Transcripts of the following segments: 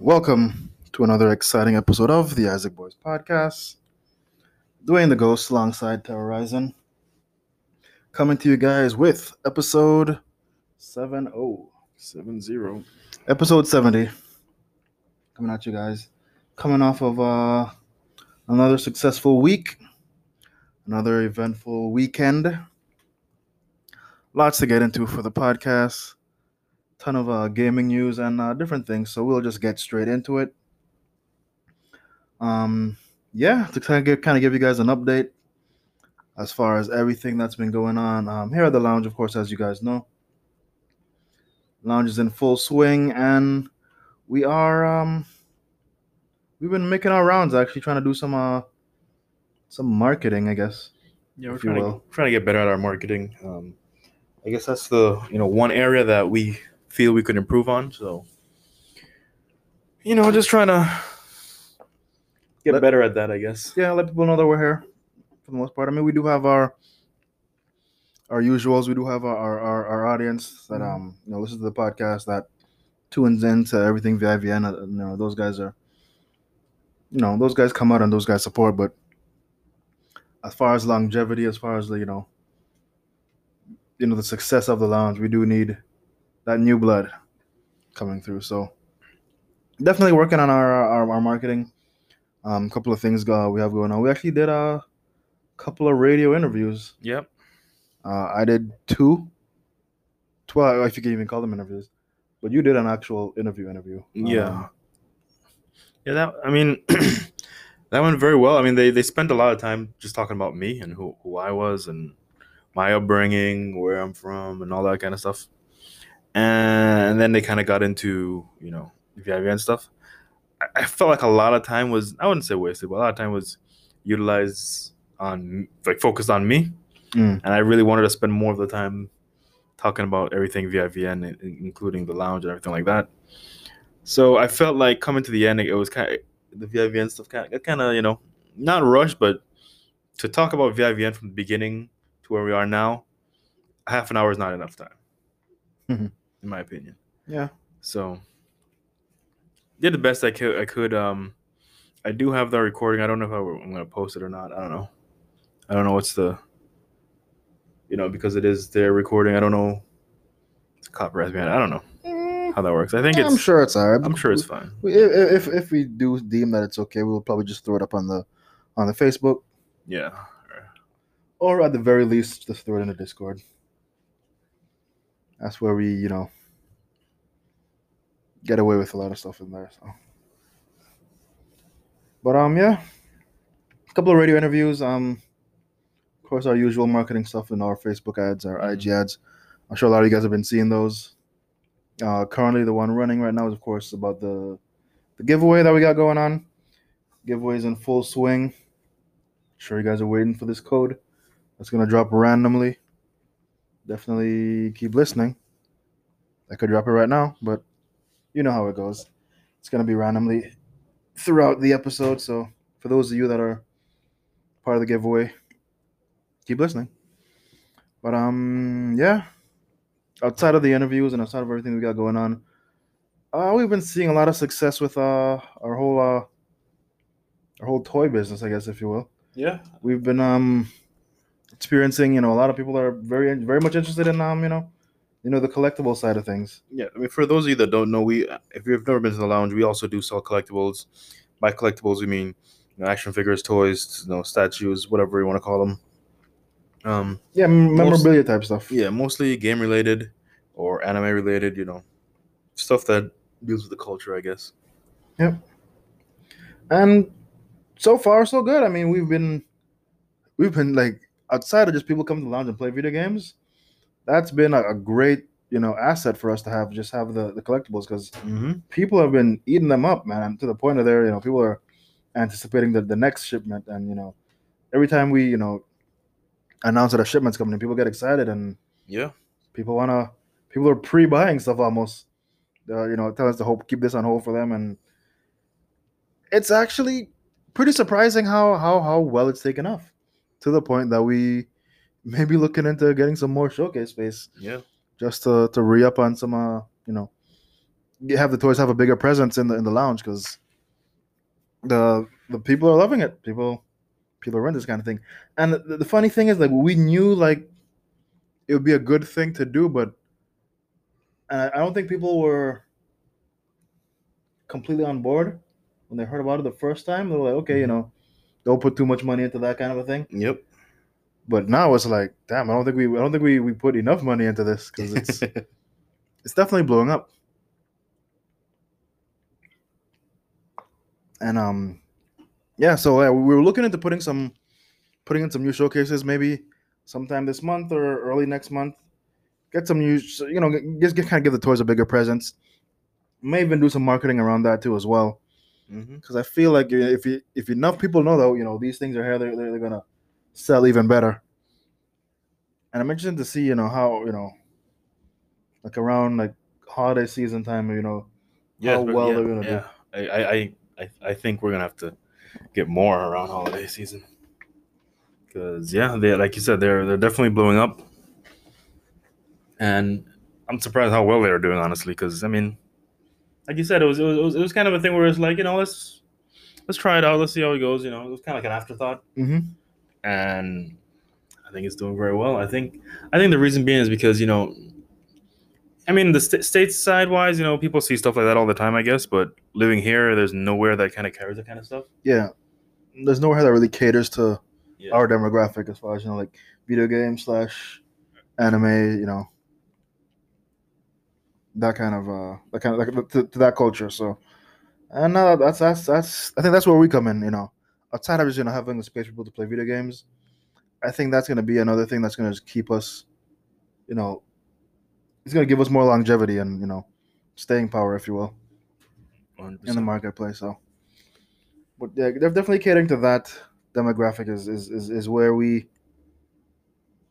Welcome to another exciting episode of the Isaac Boys podcast. Dwayne the Ghost alongside Terrorizing. Coming to you guys with episode 70. 70. Episode 70. Coming at you guys. Coming off of uh, another successful week, another eventful weekend. Lots to get into for the podcast. Ton of uh, gaming news and uh, different things. So we'll just get straight into it. Um, yeah, to kind of give, you guys an update as far as everything that's been going on um, here at the lounge. Of course, as you guys know, lounge is in full swing, and we are um, we've been making our rounds. Actually, trying to do some uh, some marketing, I guess. Yeah, we're trying to, trying to get better at our marketing. Um, I guess that's the you know one area that we feel we could improve on. So, you know, just trying to get Let- better at that. I guess. yeah, let people know that we're here for the most part. I mean, we do have our our usuals. We do have our our, our, our audience that Mhm. um you know listens to the podcast that tunes in to everything VIVN. Uh, You know, those guys are you know those guys come out and those guys support. But as far as longevity, as far as the you know you know the success of the lounge, we do need that new blood coming through. So definitely working on our our, our marketing. Um, couple of things uh, we have going on. We actually did a couple of radio interviews. Yep. Uh, I did two. Well, if you can even call them interviews, but you did an actual interview interview. Yeah. Um, Yeah. That. I mean. That went very well. I mean, they, they spent a lot of time just talking about me and who, who I was and my upbringing, where I'm from, and all that kind of stuff. And then they kind of got into, you know, VIVN stuff. I, I felt like a lot of time was, I wouldn't say wasted, but a lot of time was utilized on, like, focused on me. Mm. And I really wanted to spend more of the time talking about everything VIVN, including the lounge and everything like that. So I felt like coming to the end, it was kind of, the VIVN stuff kind of, kind of, you know, not rushed, but to talk about VIVN from the beginning to where we are now, half an hour is not enough time, Mhm. in my opinion. Yeah. So did the best I could. I could. Um, I do have the recording. I don't know if I, am going to post it or not. I don't know. I don't know what's the, you know, because it is their recording. I don't know. It's copyright. I don't know how that works. I think it's. I'm sure it's alright. I'm sure it's fine. We- If, if if we do deem that it's okay, we'll probably just throw it up on the on the Facebook, Yeah. or at the very least, just throw it in the Discord. That's where we, you know, get away with a lot of stuff in there. So, but um, yeah, a couple of radio interviews. Um, of course, our usual marketing stuff in our Facebook ads, our IG ads. I'm sure a lot of you guys have been seeing those. Uh, currently, the one running right now is, of course, about the the giveaway that we got going on. Giveaways in full swing. Sure, you guys are waiting for this code. That's gonna drop randomly. Definitely keep listening. I could drop it right now, but you know how it goes. It's gonna be randomly throughout the episode. So for those of you that are part of the giveaway, keep listening. But um, yeah. Outside of the interviews and outside of everything we got going on, uh, we've been seeing a lot of success with uh our whole uh our whole toy business, I guess, if you will Yeah. we've been um experiencing you know a lot of people that are very very much interested in um you know you know the collectible side of things Yeah, I mean, for those of you that don't know, we if you've never been to the lounge, we also do sell collectibles. By collectibles, we mean you know, action figures, toys, you know, statues, whatever you want to call them. Um, yeah memorabilia type stuff yeah, mostly game related or anime related. You know, stuff that deals with the culture, I guess. Yep. And so far so good i mean we've been we've been like outside of just people coming to the lounge and play video games that's been a, a great you know asset for us to have just have the the collectibles because Mm-hmm. people have been eating them up man to the point of there you know people are anticipating the, the next shipment and you know every time we you know announce that a shipment's coming in people get excited and Yeah, people want to people are pre-buying stuff almost uh, you know tell us to hope keep this on hold for them and it's actually pretty surprising how how how well it's taken off to the point that we may be looking into getting some more showcase space Yeah. just to to re up on some uh you know have the toys have a bigger presence in the in the lounge because the the people are loving it. People people are into this kind of thing. And the, the funny thing is like we knew like it would be a good thing to do, but I don't think people were completely on board when they heard about it the first time. They were like, okay, you know, don't put too much money into that kind of a thing. Yep. But now it's like, damn, I don't think we I don't think we, we put enough money into this because it's it's definitely blowing up. And um, yeah. So yeah, we were looking into putting some, putting in some new showcases maybe sometime this month or early next month. Get some new, you know, just get, kind of give the toys a bigger presence. May even do some marketing around that too as well, mm-hmm. because I feel like if you, if enough people know though, you know these things are here, they're, they're, they're gonna sell even better. And I'm interested to see, you know, how you know, like around like holiday season time, you know, Yeah. how well yeah, they're gonna do. yeah. I, I, I, I, I think we're gonna have to get more around holiday season. Cause yeah, they like you said, they're they're definitely blowing up. And I'm surprised how well they're doing, honestly. Because I mean, like you said, it was, it was it was it was kind of a thing where it's like you know let's let's try it out, let's see how it goes. You know, it was kind of like an afterthought. Mm-hmm. and I think it's doing very well. I think I think the reason being is because you know, I mean, the st- states side wise, you know, people see stuff like that all the time, I guess. But living here, there's nowhere that kind of carries that kind of stuff. Yeah, there's nowhere that really caters to Yeah. our demographic as far as you know, like video game slash anime, you know, that kind of uh, that kind of like, to, to that culture. So, and uh, that's that's that's I think that's where we come in. You know, outside of just you know having the space for people to play video games, I think that's going to be another thing that's going to just keep us, you know, it's going to give us more longevity and you know, staying power, if you will. 100%. in the marketplace. So, but yeah, they're definitely catering to that demographic. Is is is, is where we,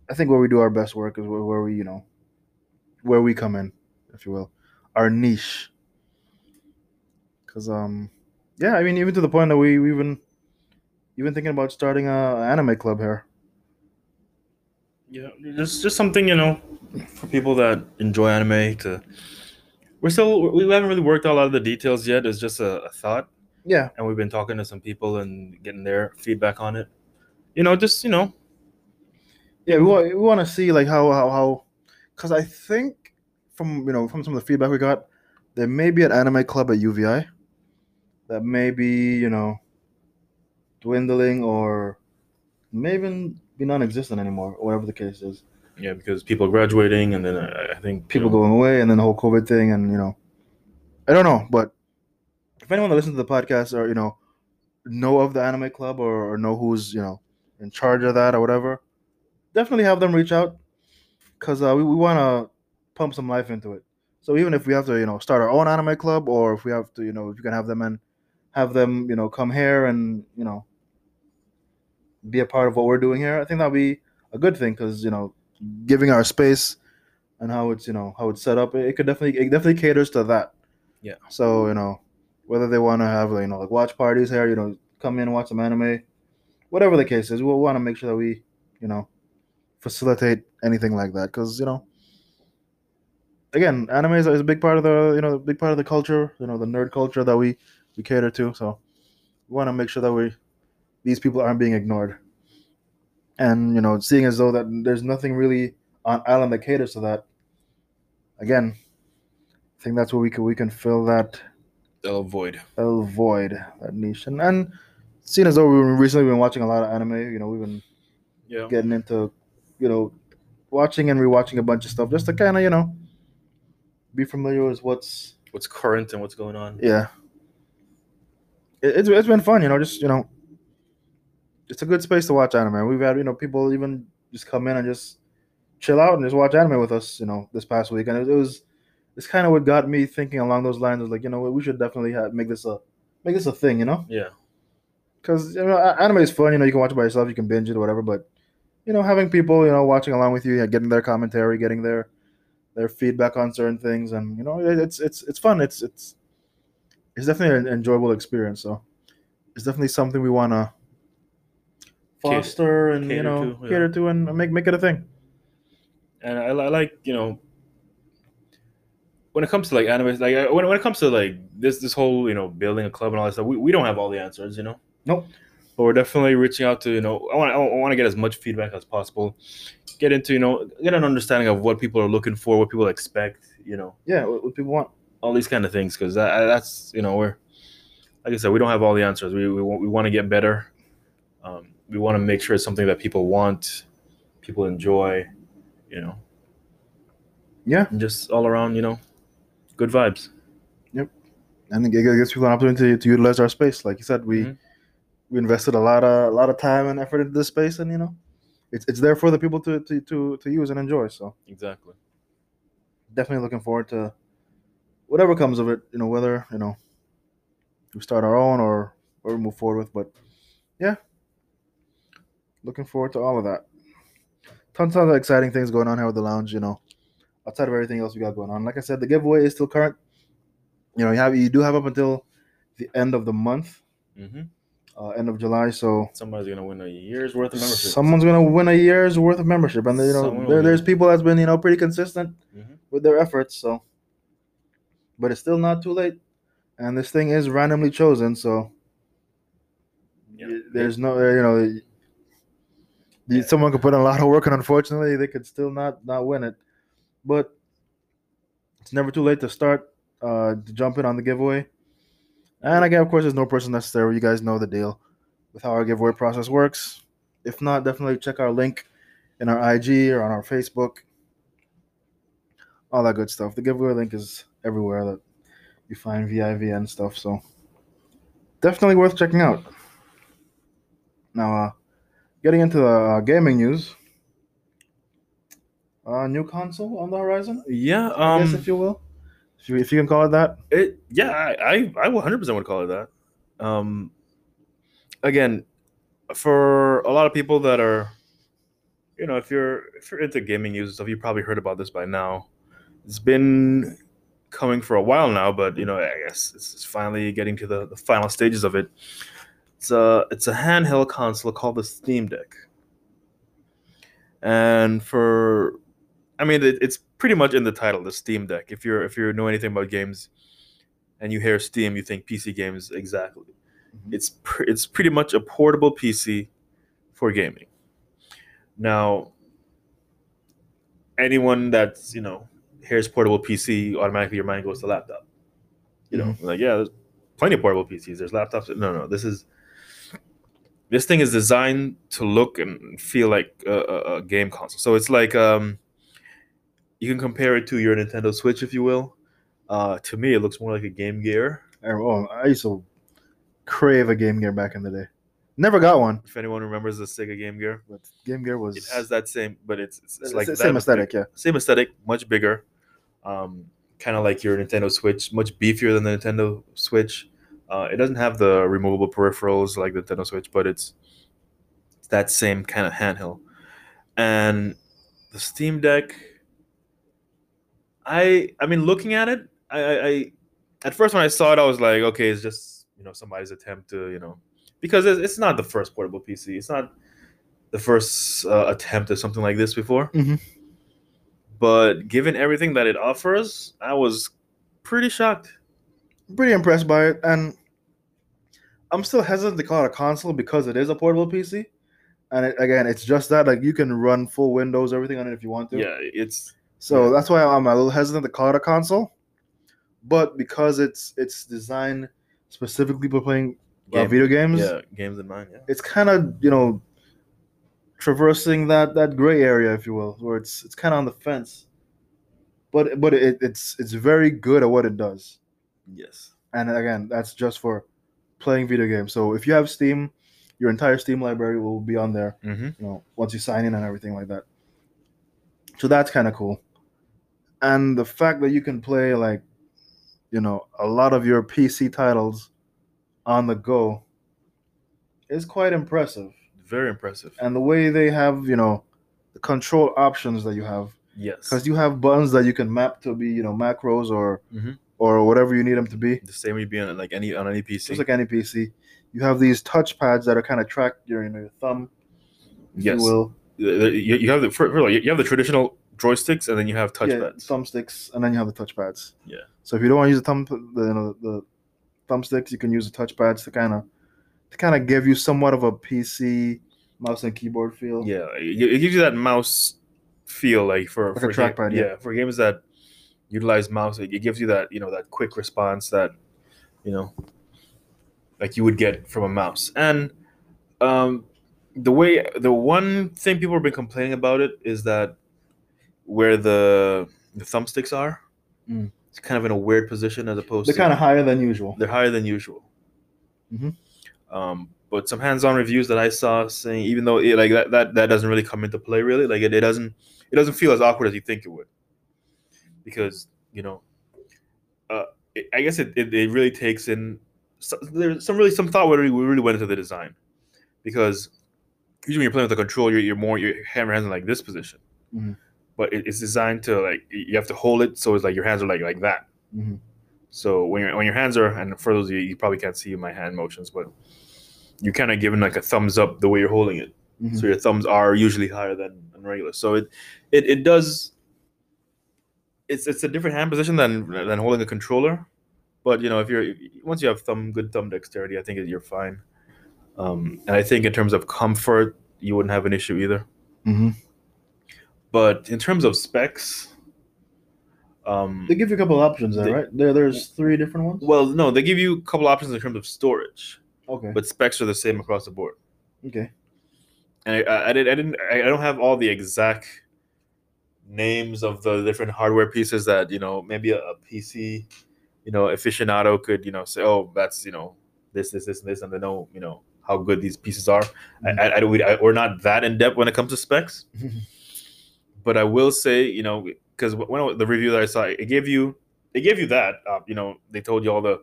I think, where we do our best work is where, where we you know, where we come in, if you will, our niche. Because um, yeah, I mean, even to the point that we we even, even thinking about starting a anime club here. Yeah, just just something you know for people that enjoy anime. To we're still we haven't really worked out a lot of the details yet. It's just a, a thought, Yeah, and we've been talking to some people and getting their feedback on it. You know, just you know, yeah, we want we want to see like how how how, because I think from you know from some of the feedback we got, there may be an anime club at UVI that may be you know dwindling or may even be non-existent anymore, or whatever the case is. Yeah, because people are graduating, and then I, I think you People know, going away, and then the whole COVID thing, and you know, I don't know, but if anyone that listens to the podcast or you know know of the anime club or, or know who's you know in charge of that or whatever, definitely have them reach out because uh, we, we want to pump some life into it. So even if we have to you know start our own anime club or if we have to you know if you can have them and have them you know come here and you know be a part of what we're doing here, I think that'll be a good thing because you know giving our space and how it's you know how it's set up, it, it could definitely it definitely caters to that. Yeah. So you know whether they want to have like, you know like watch parties here, you know come in and watch some anime, whatever the case is, we'll want to make sure that we you know facilitate anything like that because you know again anime is, is a big part of the you know big part of the culture you know the nerd culture that we we cater to so we want to make sure that we these people aren't being ignored and you know seeing as though that there's nothing really on island that caters to that again i think that's where we can we can fill that they'll avoid. little void that niche and and seeing as though we've recently been watching a lot of anime you know we've been Yeah, getting into, you know, watching and rewatching a bunch of stuff just to kind of, you know, be familiar with what's, what's current and what's going on. yeah. It, it's, it's been fun, you know, just, you know, it's a good space to watch anime. We've had, you know, people even just come in and just chill out and just watch anime with us, you know, this past week. And it, it was, it's kind of what got me thinking along those lines. Was like, you know, what, we should definitely have, make this a, make this a thing, you know? Yeah, because you know anime is fun. You know, you can watch it by yourself, you can binge it or whatever. But you know, having people you know watching along with you, yeah, getting their commentary, getting their their feedback on certain things, and you know, it- it's it's it's fun. It's it's it's definitely an enjoyable experience. So it's definitely something we want to Cater- foster and you know to, yeah. cater to and make make it a thing. and I, I like you know when it comes to like anime like when, when it comes to like this this whole you know building a club and all that stuff we, we don't have all the answers you know Nope. but we're definitely reaching out to you know i want i want to get as much feedback as possible get into you know get an understanding of what people are looking for what people expect you know Yeah, what, what people want. all these kind of things because that, that's you know we're like i said we don't have all the answers we, we, we want to get better um, we want to make sure it's something that people want people enjoy you know Yeah. and just all around you know good vibes Yep. and it gives people an opportunity to utilize our space. Like you said, we Mhm. we invested a lot of a lot of time and effort into this space, and you know, it's it's there for the people to to to, to use and enjoy. So exactly definitely looking forward to whatever comes of it. You know, whether you know we start our own or or move forward with, but yeah, looking forward to all of that. Tons of exciting things going on here with the lounge. You know, outside of everything else we got going on. Like I said, the giveaway is still current. You know, you have you do have up until the end of the month, mm-hmm. uh, end of July. So somebody's gonna win a year's worth of membership someone's gonna win a year's worth of membership, and you know, there, there's people that's been you know pretty consistent Mhm. with their efforts. So, but it's still not too late, and this thing is randomly chosen. So yeah. there's no you know. Y- y- Someone could put in a lot of work, and unfortunately, they could still not not win it. But it's never too late to start uh, to jump in on the giveaway. And again, of course, there's no person necessary. You guys know the deal with how our giveaway process works. If not, definitely check our link in our IG or on our Facebook. All that good stuff. The giveaway link is everywhere that you find VIV and stuff. So definitely worth checking out. Now, uh, getting into the uh, gaming news. Uh, new console on the horizon, yeah I guess, um if you will, if you, if you can call it that. it yeah i i, I 100% would call it that. Um again for a lot of people that are you know if you're if you're into gaming news and stuff you probably heard about this by now. It's been coming for a while now but you know i guess it's it's finally getting to the, the final stages of it it's a it's a handheld console called the steam deck. And for i mean it, it's pretty much in the title the steam deck. If you're if you know anything about games and you hear steam you think pc games exactly. Mhm. it's pr- it's pretty much a portable pc for gaming. Now anyone that's you know hears portable pc automatically your mind goes to laptop. You know like yeah there's plenty of portable pcs there's laptops. No no this is this thing is designed to look and feel like a, a, a game console so it's like um you can compare it to your nintendo switch if you will uh to me it looks more like a game gear I- Oh, I used to crave a Game Gear back in the day. Never got one, if anyone remembers the sega game gear but Game Gear was it has that same but it's it's, it's like same aesthetic. Yeah, same aesthetic, much bigger, um, kind of like your Nintendo Switch, much beefier than the Nintendo Switch. Uh, it doesn't have the removable peripherals like the Nintendo Switch, but it's, it's that same kind of handheld. And the Steam Deck, I I mean, looking at it, I, I, at first when I saw it, I was like, okay, it's just you know somebody's attempt to you know because it's, it's not the first portable PC. It's not the first uh, attempt at something like this before. Mhm. But given everything that it offers, I was pretty shocked. pretty impressed by it, and I'm still hesitant to call it a console because it is a portable PC. And it, again, it's just that like you can run full Windows, everything on it if you want to. Yeah, it's So Yeah. that's why I'm a little hesitant to call it a console. But because it's it's designed specifically for playing uh, video games, yeah games in mind. Yeah, it's kind of you know traversing that that gray area, if you will, where it's it's kind of on the fence. But but it, it's it's very good at what it does. yes, And again, that's just for playing video games. So if you have Steam, your entire Steam library will be on there. mm-hmm. You know, once you sign in and everything like that. So that's kind of cool. And the fact that you can play like, you know, a lot of your PC titles on the go is quite impressive. very impressive. And the way they have, you know, the control options that you have, yes, because you have buttons that you can map to be, you know, macros or Mhm. Or whatever you need them to be. the same would be on like any on any PC. just like any PC. You have these touch pads that are kind of tracked your, you know, your thumb if Yes. you will. You, you have the of all, you have the traditional joysticks, and then you have touch Yeah, touchpads. thumbsticks, and then you have the touchpads. Yeah. So if you don't want to use the thumb, the, you know, the thumbsticks, you can use the touch pads to kind of to kind of give you somewhat of a PC mouse and keyboard feel. Yeah, it, gives you that mouse feel, like for Like for trackpad, yeah. yeah, for games that utilize mouse, it, gives you that you know that quick response that you know like you would get from a mouse. And um, the way the one thing people have been complaining about it is that where the the thumbsticks are, Mm. it's kind of in a weird position as opposed to They're to kind of higher than usual. they're higher than usual. Mhm. Um, but some hands-on reviews that I saw saying even though it, like that, that that doesn't really come into play really like it, it doesn't it doesn't feel as awkward as you think it would because you know uh, it, I guess it, it, it really takes in so, there's some really some thought where we really went into the design because usually when you're playing with a controller you're, you're more your hammer hands in like this position Mhm. but it, it's designed to like you have to hold it so it's like your hands are like like that Mhm. so when your when your hands are, and for those of you, you probably can't see my hand motions, but you're kind of giving like a thumbs up the way you're holding it. Mhm. So your thumbs are usually higher than, than regular. So it, it it does. It's it's a different hand position than than holding a controller, but you know if you're once you have thumb good thumb dexterity, I think you're fine. Um, and I think in terms of comfort, you wouldn't have an issue either. Mhm. But in terms of specs, um, They give you a couple options there, They- right? There, there's three different ones. well, no, they give you a couple options in terms of storage. Okay. but specs are the same across the board. okay. And I, I, I didn't, I didn't, I don't have all the exact names of the different hardware pieces that you know maybe a, a PC, you know, aficionado could you know say, oh, that's you know this, this, this, and this, and they know you know how good these pieces are. I, I, I, don't- we, I, we're not that in depth when it comes to specs, but I will say, you know, because when the review that I saw, it gave you, it gave you that, uh, you know, they told you all the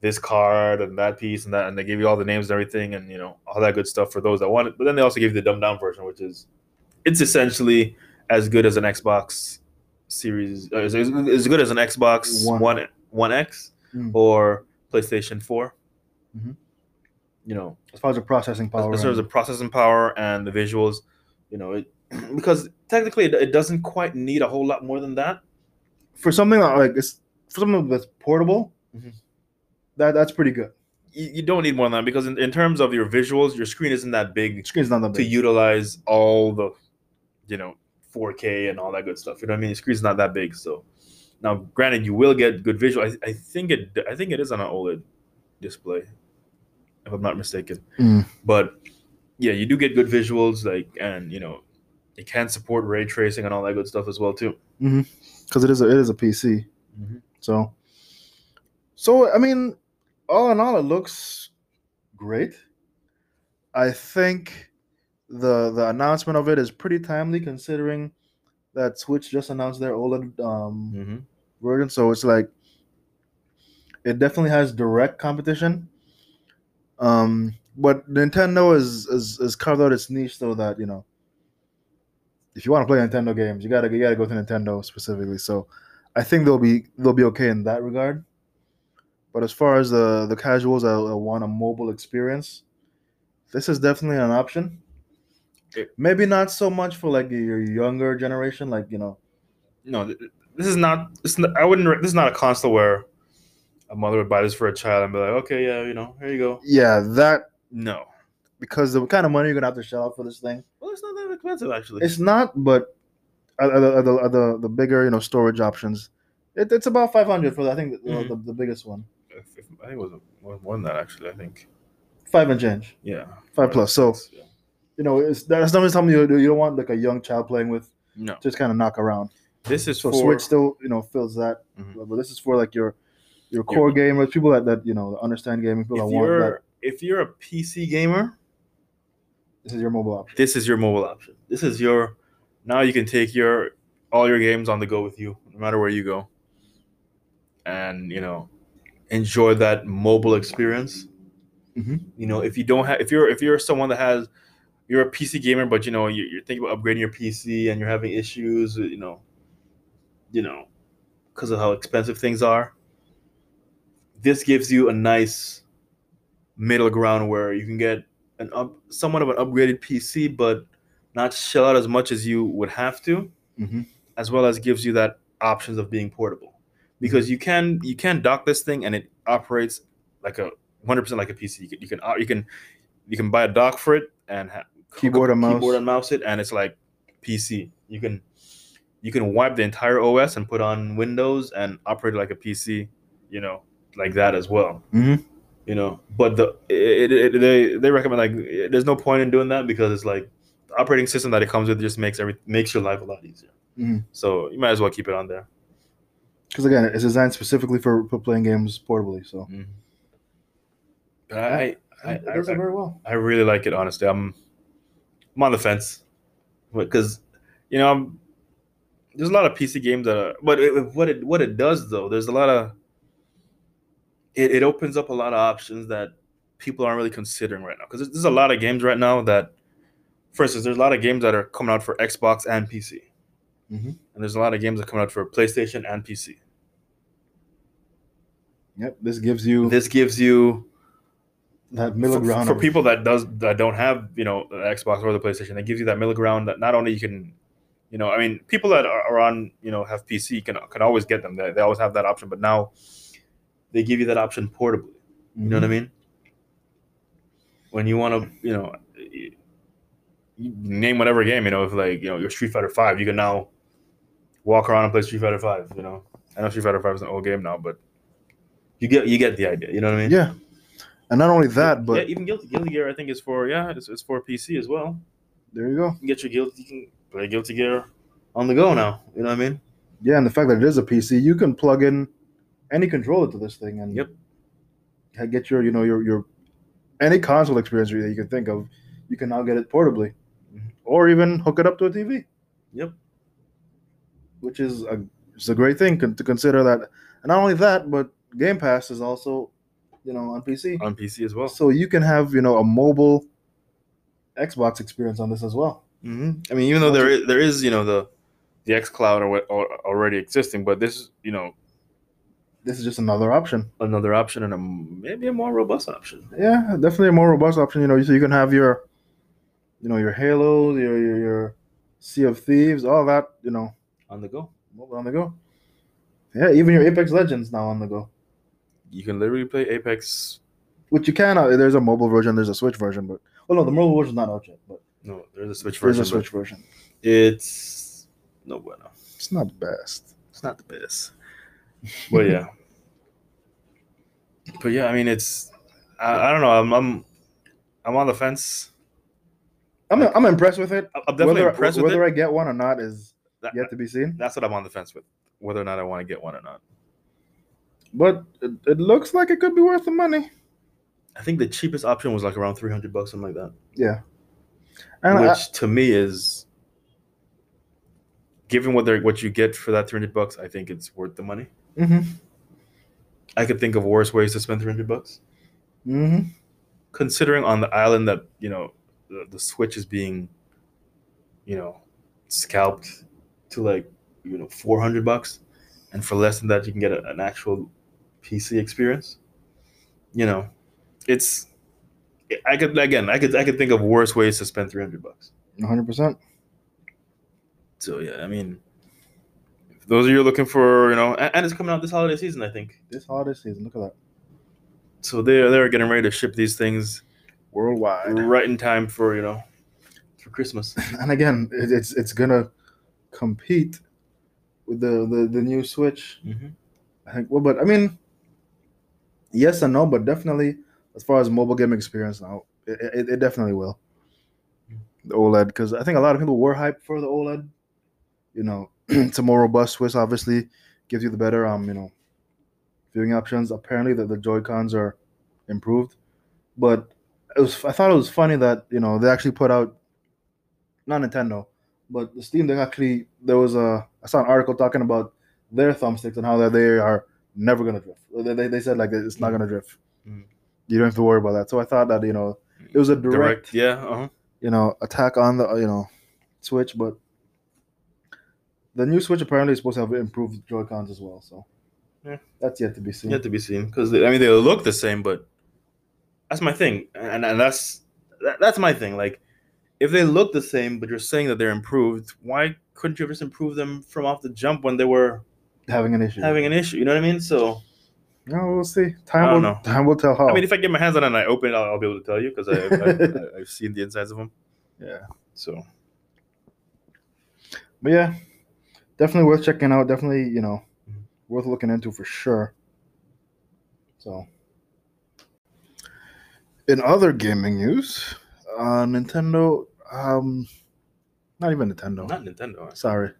this card and that piece and that, and they gave you all the names and everything, and you know all that good stuff for those that want it. But then they also gave you the dumbed down version, which is it's essentially as good as an Xbox Series, uh, as, as good as an Xbox One. One One X Mm. or PlayStation 4 Mhm. You know, As far as the processing power. as far as the processing power and the visuals, you know, it because technically it, it doesn't quite need a whole lot more than that. for something like this, for something that's portable, Mhm. that that's pretty good. You, you don't need more than that because in, in terms of your visuals, your screen isn't that big screen's not that big. to utilize all the, you know, 4K and all that good stuff. You know what I mean? The screen's not that big, so now granted you will get good visual. I, I think it I think it is on an OLED display, if I'm not mistaken. Mm. But yeah, you do get good visuals, like and you know, it can support ray tracing and all that good stuff as well too. because it is a, it is a PC. Mhm. So, so I mean, all in all, it looks great. I think the the announcement of it is pretty timely considering that Switch just announced their OLED um, Mm-hmm. version. So it's like it definitely has direct competition. Um, but Nintendo is, is is carved out its niche so that you know if you want to play Nintendo games, you gotta you gotta go to Nintendo specifically. So I think they'll be they'll be okay in that regard. But as far as the the casuals that that want a mobile experience, this is definitely an option. It- Maybe not so much for like your younger generation, like you know. No, this is not. This not, I wouldn't. This is not a console where a mother would buy this for a child and be like, okay, yeah, you know, here you go. Yeah, that No, because the kind of money you're gonna have to shell out for this thing. well, it's not that expensive actually. It's not, but at, the, the, the the bigger you know storage options, it, it's about five hundred for the, I think the, Mhm. the, the biggest one, If- if- I think it was more, more than that actually. I think. five and change. Yeah. Five plus, so- Yeah. You know, it's that's not something you you don't want like a young child playing with. No, Just kind of knock around. this is So for. Switch still you know fills that, Mhm. but this is for like your your core gamers, people that, that you know understand gaming, people that if want that. you're if you're a PC gamer, This is your mobile option. this is your mobile option. This is your. Now you can take your all your games on the go with you, no matter where you go, and you know, enjoy that mobile experience. Mhm. You know, if you don't have, if you're if you're someone that has, you're a PC gamer, but you know you- you're thinking about upgrading your PC and you're having issues, you know, you know, because of how expensive things are. This gives you a nice middle ground where you can get an up, somewhat of an upgraded PC, but not shell out as much as you would have to, hmm as well as gives you that options of being portable, because you can you can dock this thing and it operates like a 100 percent like a PC. You can you can uh, you can you can buy a dock for it and ha- Keyboard and mouse. keyboard and mouse it, and it's like PC. You can you can wipe the entire OS and put on Windows and operate like a PC, you know, like that as well. hmm You know, but the it, it, it- they they recommend like there's no point in doing that because it's like the operating system that it comes with just makes every makes your life a lot easier. Mhm. So you might as well keep it on there. Because again, it's designed specifically for, for playing games portably. So But I I, I, it does it very well. I really like it honestly. I'm I'm on the fence because you know I'm, there's a lot of PC games that are, but it, what it what it does though there's a lot of it, it opens up a lot of options that people aren't really considering right now because there's, there's a lot of games right now that for instance there's a lot of games that are coming out for Xbox and PC Mhm. and there's a lot of games that are coming out for PlayStation and PC Yep. This gives you this gives you that middle for, ground for of- people that does that don't have you know the Xbox or the PlayStation. It gives you that middle ground that not only you can, you know, I mean, people that are, are on you know have PC can can always get them. They, they always have that option, but now they give you that option portably. You know what I mm-hmm. mean? When you want to, you know, you name whatever game, you know, if like you know your Street Fighter Five, you can now walk around and play Street Fighter Five. You know, I know Street Fighter Five is an old game now, but you get you get the idea. You know what I mean? Yeah. And not only that, but yeah, even Guilty, Guilty Gear, I think is for yeah, it's, it's for PC as well. there you go. You can get your Guilty, you can play Guilty Gear on the go now. You know what I mean? Yeah, and the fact that it is a PC, you can plug in any controller to this thing and Yep. get your, you know, your your any console experience that you can think of. You can now get it portably, Mhm. or even hook it up to a TV. Yep. Which is a it's a great thing to consider that. And not only that, but Game Pass is also, you know, on PC. On PC as well. So you can have, you know, a mobile Xbox experience on this as well. hmm I mean, even though there is there is you know the the X Cloud or already existing, but this is you know This is just another option. another option and a maybe a more robust option. Yeah, definitely a more robust option. You know, so you can have your, you know, your Halo, your your, your Sea of Thieves, all that. You know, On the go, mobile on the go. Yeah, even your Apex Legends now on the go. You can literally play Apex. Which you can. Uh, there's a mobile version. There's a Switch version, but well, no, the mobile version's not out yet. But No, there's a Switch version. there's a Switch version. It's no bueno. It's not the best. It's not the best. But yeah. but yeah, I mean, it's I, I don't know. I'm I'm I'm on the fence. I'm I'm impressed with it. I'm definitely whether impressed with whether it. I get one or not is That- yet to be seen. that's what I'm on the fence with, whether or not I want to get one or not. But it, it looks like it could be worth the money. I think the cheapest option was like around 300 bucks, something like that. Yeah. And which I, to me is, given what they what you get for that 300 bucks, I think it's worth the money. mhm, I could think of worse ways to spend 300 bucks. mhm. Considering on the island that you know the, the Switch is being, you know, scalped to like you know 400 bucks, and for less than that you can get a, an actual PC experience. You know, it's. I could again. I could. I could think of worse ways to spend 300 bucks. 100%. So yeah, I mean, if those of you looking for, you know, and, it's coming out this holiday season, I think. This holiday season, look at that. So they're they're getting ready to ship these things Worldwide. right in time for you know, for Christmas. And again, it, it's it's gonna compete with the, the, the new Switch. Mm-hmm. I think. Well, but I mean, yes and no, but definitely as far as mobile gaming experience now, it, it, it definitely will. The OLED, because I think a lot of people were hyped for the OLED. You know, it's a more robust Switch. Obviously, gives you the better um you know viewing options. Apparently, that the Joy Cons are improved, but it was I thought it was funny that you know they actually put out not Nintendo, but the Steam Deck actually there was a I saw an article talking about their thumbsticks and how they are never gonna drift. They, they, said like it's not gonna drift. Mm. You don't have to worry about that. So I thought that you know it was a direct, Direct, yeah, uh-huh. you know attack on the you know Switch, but the new Switch apparently is supposed to have improved Joy Cons as well. So Yeah. that's yet to be seen. yet to be seen. Because I mean, they look the same, but that's my thing, and and that's that, that's my thing. Like, if they look the same, but you're saying that they're improved, why couldn't you just improve them from off the jump when they were having an issue. having an issue? You know what I mean? So, no, we'll see. Time I will know. time will tell how. I mean, if I get my hands on it and I open it, I'll, I'll be able to tell you because I've, I've, I've seen the insides of them. yeah, So, but yeah, definitely worth checking out. Definitely, you know, Mhm. worth looking into for sure. So, in other gaming news, uh, Nintendo, um, not even Nintendo. not Nintendo. Sorry,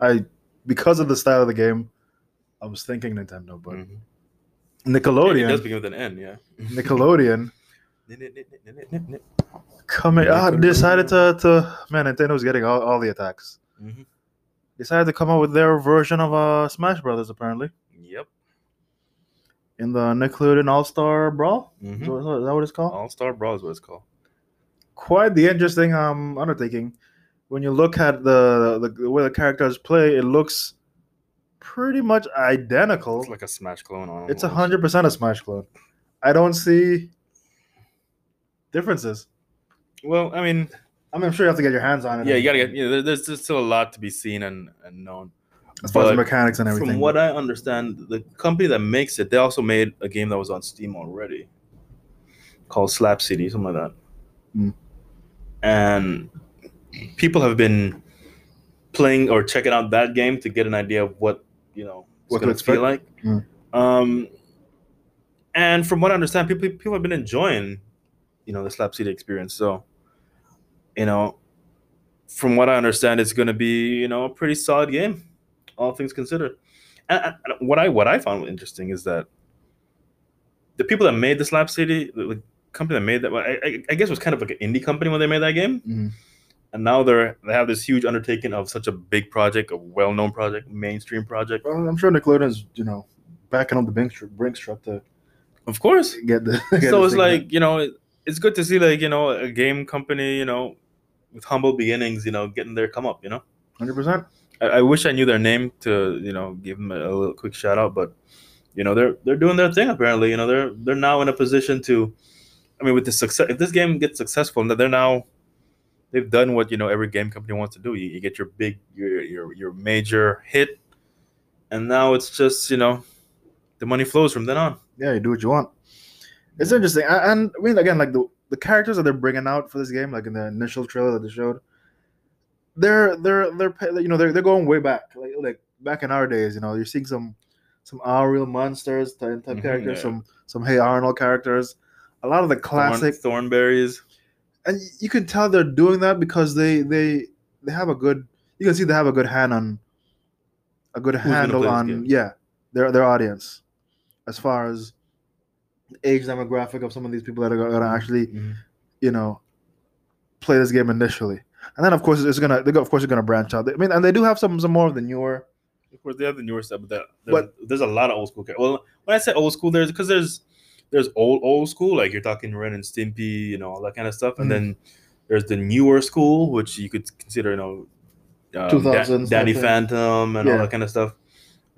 I because of the style of the game, I was thinking Nintendo, but Mhm. Nickelodeon, It does begin with an N, yeah. Nickelodeon coming ah, decided to to man, Nintendo's getting all, all the attacks. Mhm. Decided to come out with their version of uh Smash Brothers apparently Yep. in the Nickelodeon All Star Brawl. Is, Mhm. that- is that what it's called? All Star Brawl is what it's called. Quite the interesting um undertaking. When you look at the, the the way the characters play, it looks pretty much identical. It's like a Smash clone on. It's a hundred percent a Smash clone. I don't see differences. Well, I mean, I mean, I'm sure you have to get your hands on it. yeah, you gotta get. You know, there's, there's still a lot to be seen and, and known. as far as the mechanics and everything. From what I understand, the company that makes it, they also made a game that was on Steam already, called Slap City, something like that. Hmm. And people have been playing or checking out that game to get an idea of what you know What to going to feel like. Um, and from what I understand, people people have been enjoying, you know, the Slap City experience. So, you know, from what I understand, it's going to be you know a pretty solid game, all things considered. And, and what I what I found interesting is that the people that made the Slap City, the, the company that made that, I, I, I guess it was kind of like an indie company when they made that game, Mhm. And now they're they have this huge undertaking of such a big project, a well known project, mainstream project. Well, I'm sure Nickelodeon's, you know, backing up the Brinks, Brinks truck to Of course, get the. get so it's like you know it, it's good to see like you know a game company you know with humble beginnings you know getting their come up you know 100%. I, I wish i knew their name to you know give them a, a little quick shout out but you know they're they're doing their thing apparently you know they're they're now in a position to i mean with the success if this game gets successful that they're now they've done what you know every game company wants to do you, you get your big your, your your major hit and now it's just you know the money flows from then on Yeah, you do what you want. It's interesting. And I mean, again, like the, the characters that they're bringing out for this game, like in the initial trailer that they showed, they're they're they're you know they're they're going way back, like like back in our days. You know, you're seeing some some Our Real Monsters type, type Mhm, characters, yeah. some some Hey Arnold characters, a lot of the classic, Thorn, Thornberrys and you can tell they're doing that because they they they have a good. You can see they have a good hand on a good gonna handle on yeah their their audience as far as age demographic of some of these people that are going to actually Mhm. you know play this game initially and then of course it's gonna they go of course it's gonna branch out i mean and they do have some some more of the newer Of course, they have the newer stuff, but there- there's, there's a lot of old school. Characters. Well, when I say old school, there's because there's there's old old school, like you're talking Ren and Stimpy, you know, all that kind of stuff, and Mhm. then there's the newer school, which you could consider, you know, um, 2000s Da- Danny. Phantom and all that kind of stuff.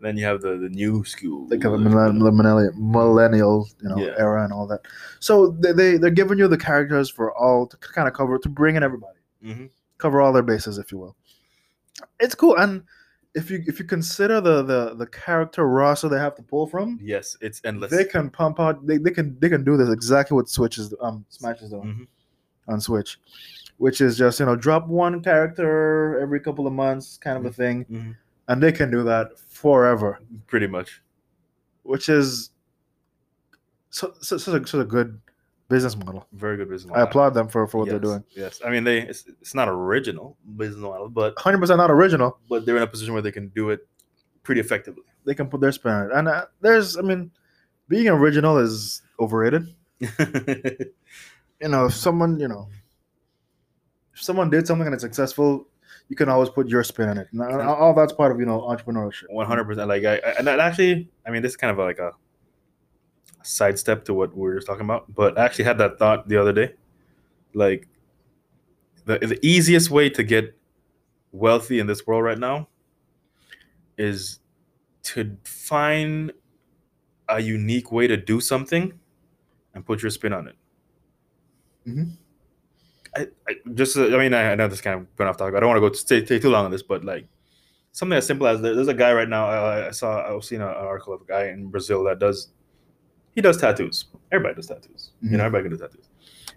then you have the the new school, like of millennial millennial you know Yeah. era and all that so they, they they're giving you the characters for all to kind of cover to bring in everybody Mhm. cover all their bases if you will it's cool and if you if you consider the the the character roster they have to pull from Yes, it's endless. they can pump out they, they can they can do this exactly what switch is um smash is doing Mhm. on switch which is just you know drop one character every couple of months kind of a thing Mhm. and they can do that forever Pretty much. which is so, so, so, so a good business model. Very good business i applaud them for, for what they're doing. Yes, I mean they. It's, it's not original business model, but 100% not original. but they're in a position where they can do it pretty effectively. they can put their spin on it. And uh, there's i mean being original is overrated. You know if someone you know if someone did something and it's successful you can always put your spin on it. And all all that's part of you know entrepreneurship. One hundred percent. Like I, I, and actually, I mean, this is kind of like a sidestep to what we were talking about. But I actually had that thought the other day. Like the the easiest way to get wealthy in this world right now is to find a unique way to do something and put your spin on it. Mm-hmm. I, I just uh, I mean I, I know this kind of going off topic. I don't want to go stay, stay too long on this, but like something as simple as there's a guy right now. I, I saw I was seeing an article of a guy in Brazil that does he does tattoos. Everybody does tattoos. You Mhm. know, everybody can do tattoos.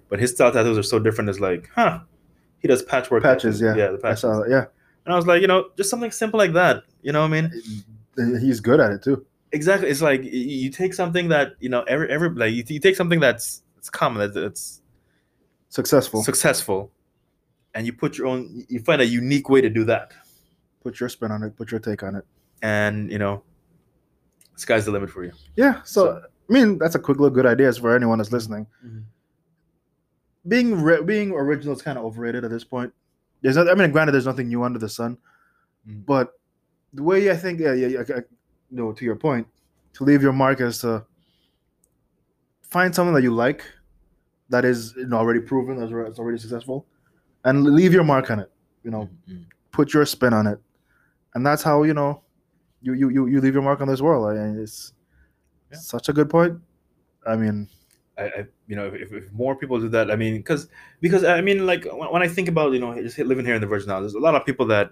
But his style tattoos are so different. It's like, huh? He does patchwork Patches, tattoos. yeah. yeah, the I patches. saw that. Yeah, And I was like, you know, just something simple like that. You know what I mean? he's good at it too. Exactly. It's like you take something that you know every every like you, you take something that's it's common that's it's Successful. successful, and you put your own. You find a unique way to do that, put your spin on it. Put your take on it. and you know, sky's the limit for you. Yeah. So, So- I mean, that's a quick little good ideas for anyone that's listening. Mhm. Being re- being original is kind of overrated at this point. There's not, I mean, granted, there's nothing new under the sun, Mm. but the way I think, yeah, yeah, yeah, I- I- no, to your point, to leave your mark is to find something that you like, that is you know, already proven, that's already- that's already successful, and leave your mark on it. You know, Mhm. put your spin on it, and that's how you know you you you, you leave your mark on this world. I mean, it's Yeah. such a good point. I mean, I, I you know if, if more people do that, I mean, because because I mean, like when, when I think about you know just living here in the Virgin Islands, there's a lot of people that,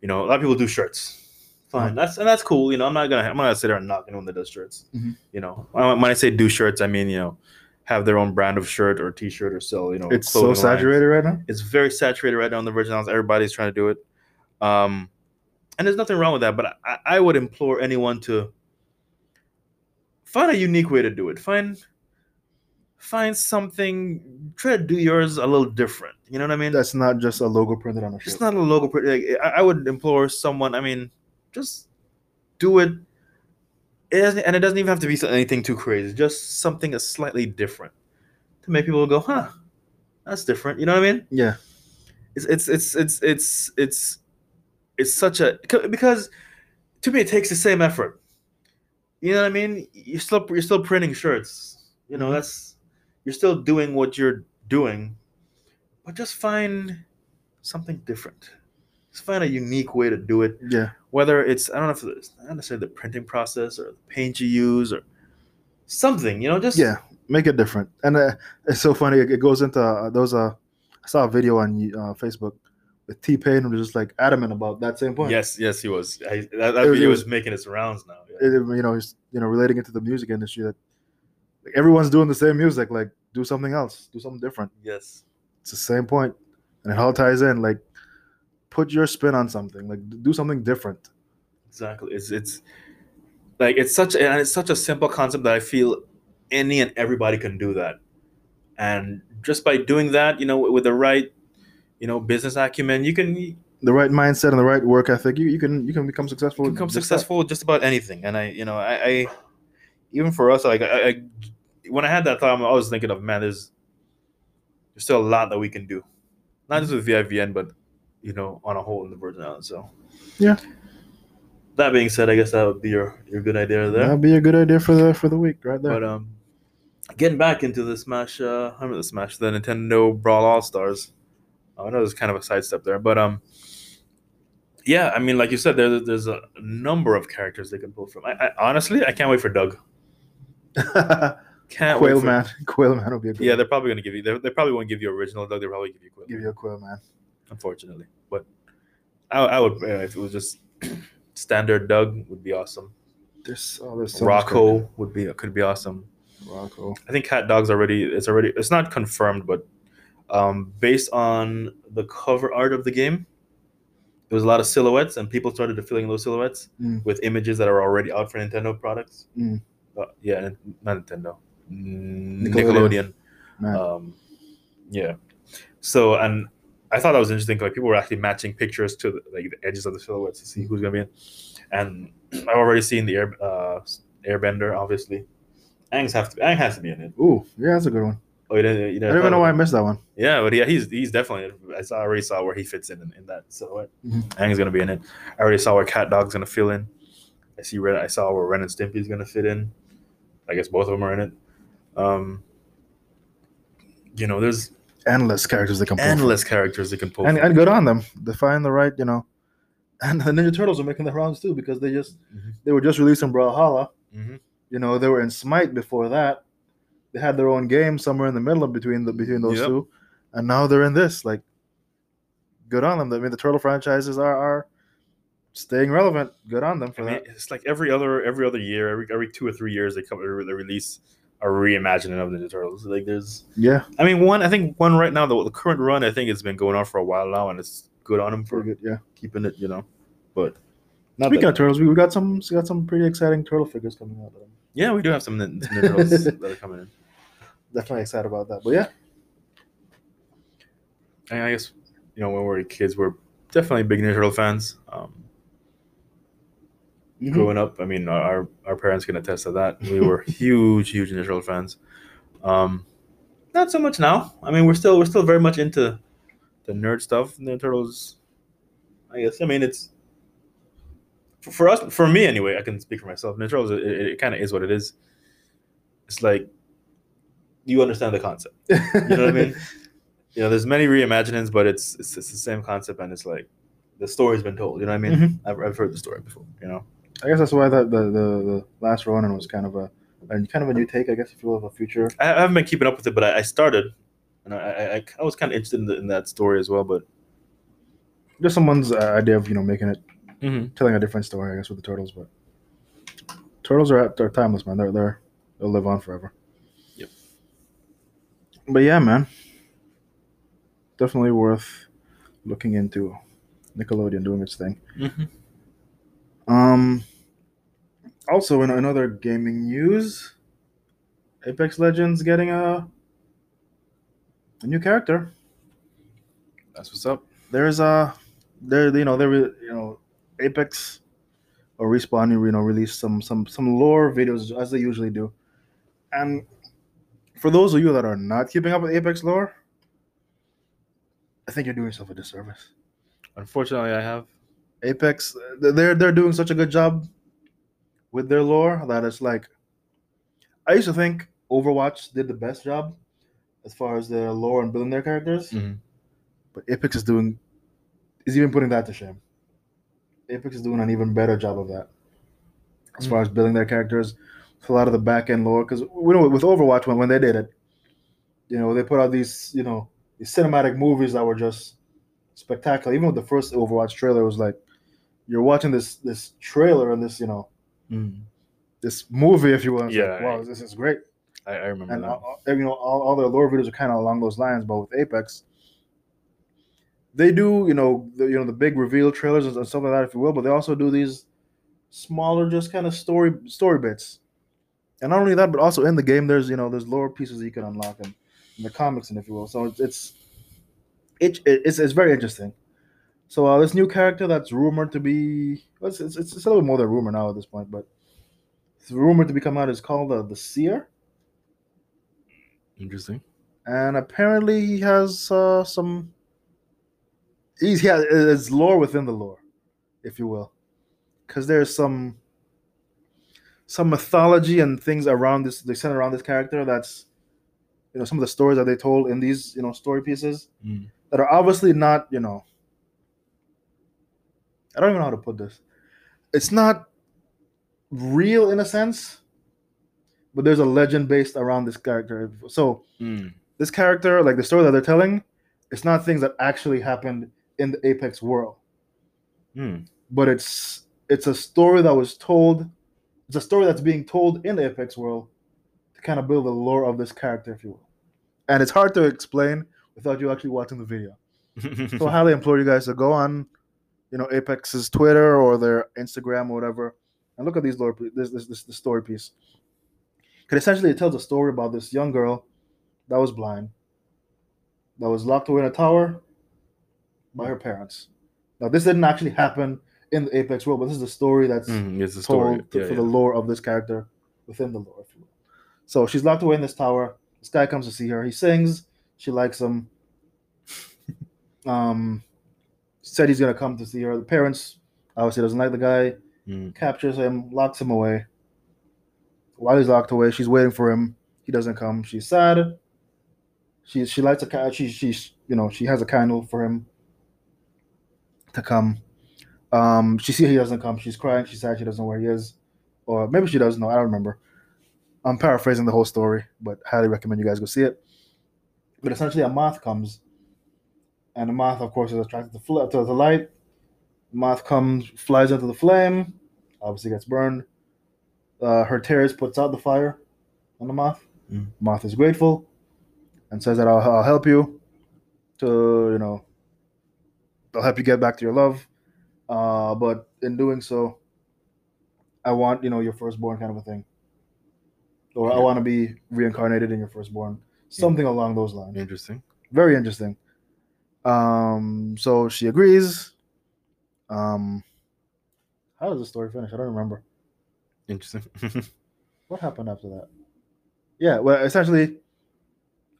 you know, a lot of people do shirts. Fine, Mhm. that's and that's cool. You know, I'm not gonna I'm not gonna sit there and knock anyone that does shirts. Mhm. You know, when, when I say do shirts, I mean you know, have their own brand of shirt or T-shirt or sell. You know, it's so clothing lines. saturated right now. It's very saturated right now in the Virgin Islands. Everybody's trying to do it. Um, and there's nothing wrong with that, but I, I would implore anyone to find a unique way to do it. Find find something. Try to do yours a little different. You know what I mean? That's not just a logo printed on a shirt. It's not a logo. print. Like, I, I would implore someone. I mean, just do it. It doesn't, and it doesn't even have to be anything too crazy. Just something that's slightly different to make people go, "Huh, that's different." You know what I mean? yeah, it's it's it's it's it's it's it's such a because to me it takes the same effort. You know what I mean? You're still you're still printing shirts. You know Mhm. that's you're still doing what you're doing, but just find something different. Just find a unique way to do it. yeah. Whether it's I don't know if it's not necessarily the printing process or the paint you use or something. You know, just Yeah, make it different. And uh, it's so funny. It, it goes into uh, those. Uh, I saw a video on uh, Facebook with T Pain who was just like adamant about that same point. Yes, yes, he was. I, that that was- video was- making its rounds now. It- you know, he's you know relating it to the music industry that like, everyone's doing the same music. Like, do something else, do something different. yes. It's the same point, and it all ties in. Like, put your spin on something. Like, do something different. Exactly. It's it's like it's such and it's such a simple concept that I feel any and everybody can do that. And just by doing that, you know, with the right, you know, business acumen, you can The right mindset and the right work ethic. You, you can you can become successful. can with become just that. successful with just about anything. And I, you know, I, I even for us, like I, I when I had that time, I was thinking of man, there's there's still a lot that we can do, not just with VIVN, but you know, on a whole in the Virgin Islands. So Yeah. That being said, I guess that would be your your good idea there. That'd be a good idea for the for the week right there. But um, getting back into the Smash, uh, I remember the Smash, the Nintendo Brawl All Stars. I know there's kind of a sidestep there, but um, yeah, I mean, like you said, there, there's a number of characters they can pull from. I, I honestly, I can't wait for Doug. Can't wait Quail for, man, Quail man will be a good. Yeah, one. they're probably gonna give you. They, they probably won't give you original Doug. They probably give you Quill, give you a Quail man. unfortunately. But I, I would uh, if it was just standard Doug would be awesome. There's oh, there's so Rocko would be could be awesome. Rocko. I think Cat Dog's already it's already it's not confirmed, but um, based on the cover art of the game, there was a lot of silhouettes, and people started filling those silhouettes Mm. with images that are already out for Nintendo products. Mm. Uh, yeah, not Nintendo, Nickelodeon. Nickelodeon. Um, yeah. So and I thought that was interesting. Like people were actually matching pictures to the, like the edges of the silhouettes to see who's gonna be in. And I've already seen the air uh, Airbender, obviously. Aang's have to. Aang has to be in it. Ooh, yeah, that's a good one. Oh, you didn't, you I don't even know why I missed that one. Yeah, but yeah, he's he's definitely. I saw, I already saw where he fits in in, in that silhouette. Mhm. Aang's gonna be in it. I already saw where Cat Dog's gonna fill in. I see Ren. I saw where Ren and Stimpy's gonna fit in. I guess both of them are in it. Um, you know, there's Endless characters that can pull from. endless characters that can pull. and from. and good on them. They find the right, you know. And the Ninja Turtles are making the rounds too because they just Mhm. they were just released in Brawlhalla. Mhm. You know, they were in Smite before that. They had their own game somewhere in the middle of between the between those Yep. two, and now they're in this. Like, good on them. I mean, the turtle franchises are are staying relevant. Good on them I for mean, that. it's like every other every other year, every every two or three years, they come they release a reimagining of Ninja Turtles. Like there's, Yeah, I mean, one I think one right now the, the current run I think it's been going on for a while now, and it's good on them for good. Yeah. keeping it, you know. But not Speaking that- of turtles, we, we got some we got some pretty exciting turtle figures coming out. yeah, we do have some Ninja Turtles that are coming in. Definitely excited about that. But yeah, And I guess you know when we were kids, we're definitely big Ninja Turtle fans. Um, Mhm. growing up. I mean, our our parents can attest to that. We were huge, huge Ninja Turtle fans. Um, not so much now. I mean, we're still we're still very much into the nerd stuff. Ninja Turtles. I guess. I mean, it's for, for us. For me, anyway. I can speak for myself. Ninja Turtles. It, it, it kind of is what it is. It's like you understand the concept. You know what I mean? You know, there's many reimaginings, but it's, it's it's the same concept, and it's like the story's been told. You know what I mean? Mhm. I've, I've heard the story before. You know. I guess that's why the the, the, the last Ronin was kind of a and kind of a new take, I guess, if you will, of a future. I, I haven't been keeping up with it, but I, I started, and I, I, I- I was kind of interested in, the, in that story as well. But Just someone's uh, idea of you know making it Mhm. telling a different story, I guess, with the turtles. But turtles are they're timeless, man. They're they're they'll live on forever. But yeah, man, definitely worth looking into. Nickelodeon doing its thing. Mhm. Um. Also, in another gaming news, Apex Legends getting a a new character. that's what's up. There's a there you know there you know Apex or Respawn you know release some some some lore videos as they usually do, and for those of you that are not keeping up with Apex lore, I think you're doing yourself a disservice. Unfortunately, I have. Apex, they're they're doing such a good job with their lore that it's like. I used to think Overwatch did the best job as far as their lore and building their characters, Mhm. but Apex is doing is even putting that to shame. Apex is doing an even better job of that as far as building their characters. A lot of the back end lore, because we know with Overwatch when when they did it, you know they put out these you know these cinematic movies that were just spectacular. Even with the first Overwatch trailer, it was like you're watching this this trailer and this you know Mhm. this movie, if you will. it's like, Yeah. wow, this is great. I, I remember And that. all, all- you know, all, all their lore videos are kind of along those lines. But with Apex, they do you know the you know the big reveal trailers and stuff like that, if you will. But they also do these smaller, just kind of story story bits. And not only that, but also in the game, there's you know there's lore pieces that you can unlock in, in the comics and if you will. So it's it's it, it's, it's very interesting. So uh, this new character that's rumored to be well, it's, it's, it's a little bit more than rumor now at this point, but it's rumored to be coming out is called uh, the Seer Interesting. and apparently he has uh, some. He's yeah, it's lore within the lore, if you will, because there's some some mythology and things around this. They center around this character. That's you know some of the stories that they told in these you know story pieces Mm. that are obviously not you know. I don't even know how to put this. It's not real in a sense, but there's a legend based around this character. So Mm. this character, like the story that they're telling, it's not things that actually happened in the Apex world, Mm. but it's it's a story that was told. It's a story that's being told in the Apex world to kind of build the lore of this character, if you will. And it's hard to explain without you actually watching the video. So I highly implore you guys to go on, you know, Apex's Twitter or their Instagram or whatever, and look at these lore, this this this, this story piece. Because essentially, it tells a story about this young girl that was blind, that was locked away in a tower by her parents. Now, this didn't actually happen in the Apex world, but this is a story that's Mm, a told story. to- Yeah, for yeah. the lore of this character within the lore, if you will. So she's locked away in this tower. This guy comes to see her. He sings. She likes him. um, said he's gonna come to see her. The parents obviously doesn't like the guy. Mm. Captures him, locks him away. While he's locked away, she's waiting for him. He doesn't come. She's sad. She she lights a she she's you know she has a candle for him to come. Um, she sees he doesn't come. She's crying. She's sad. She doesn't know where he is, or maybe she doesn't know. I don't remember. I'm paraphrasing the whole story, but highly recommend you guys go see it. But essentially, a moth comes and the moth, of course, is attracted to, fl- to the light. Moth comes, flies into the flame, obviously gets burned. Uh, her tears puts out the fire on the moth. Mm. Moth is grateful and says that I'll, I'll help you to, you know, I'll help you get back to your love. Uh, but in doing so, I want, you know, your firstborn kind of a thing. Or I want to be reincarnated in your firstborn. Something along those lines Interesting. very interesting. Um, so she agrees. Um, how does the story finish? I don't remember. Interesting. What happened after that? Yeah, well, essentially,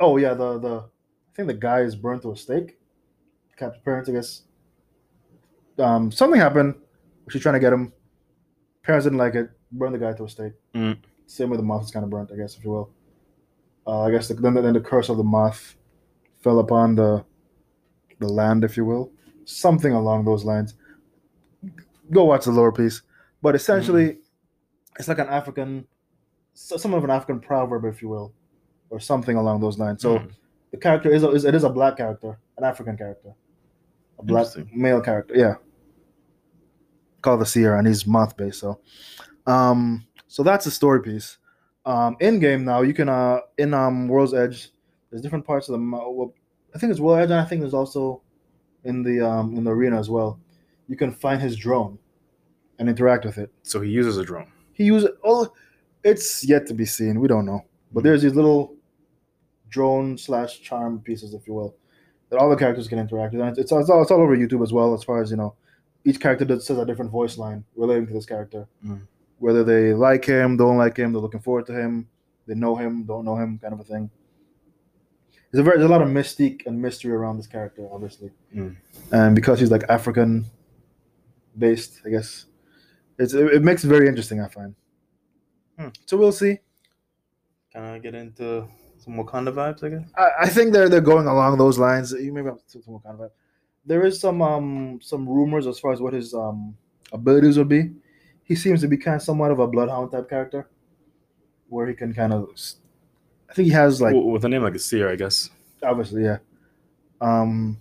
oh yeah, the the I think the guy is burned to a stake. Captain parents, I guess. Um, something happened. She's trying to get him. Parents didn't like it. Burned the guy to a stake. Mm. Same way the moth is kind of burnt, I guess, if you will. Uh, I guess the, then, the, then the curse of the moth fell upon the the land, if you will, something along those lines. Go watch the lower piece, but essentially, it's like an African, some of an African proverb, if you will, or something along those lines. So Mm. the character is, a, is it is a black character, an African character, a black male character. Yeah, called the Seer, and he's moth based. So, um, so that's the story piece. Um, in game now, you can uh in um World's Edge, there's different parts of the. Well, I think it's World's Edge, and I think there's also in the um in the arena as well. You can find his drone and interact with it. So he uses a drone. He uses oh, it's yet to be seen. We don't know, but there's these little drone slash charm pieces, if you will, that all the characters can interact with. And it's, it's, all, it's all over YouTube as well, as far as you know. Each character does, says a different voice line relating to this character, Mm. whether they like him, don't like him, they're looking forward to him, they know him, don't know him, kind of a thing. There's a, very, there's a lot of mystique and mystery around this character, obviously, Mm. and because he's like African based, I guess it's it, it makes it very interesting. I find. Hmm. So we'll see. Can I get into some Wakanda vibes, I guess. I, I think they're they're going along those lines. You maybe have to some kind of. There is some um some rumors as far as what his um abilities would be. He seems to be kind of somewhat of a bloodhound type character, where he can kind of. I think he has like with a name like a seer, I guess. obviously yeah, um,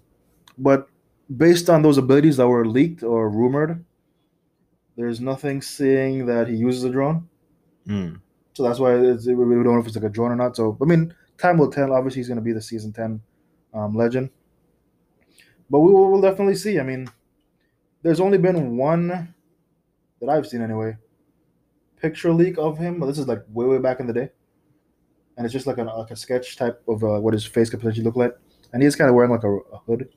but based on those abilities that were leaked or rumored, there's nothing saying that he uses a drone. Mm. So that's why it's, we we don't know if it's like a drone or not. So I mean, time will tell. Obviously, he's going to be the season ten um, legend, but we will we'll definitely see. I mean, there's only been one that I've seen anyway. Picture leak of him. But this is like way way back in the day, and it's just like, an, like a sketch type of uh, what his face could potentially look like, and he's kind of wearing like a, a hood.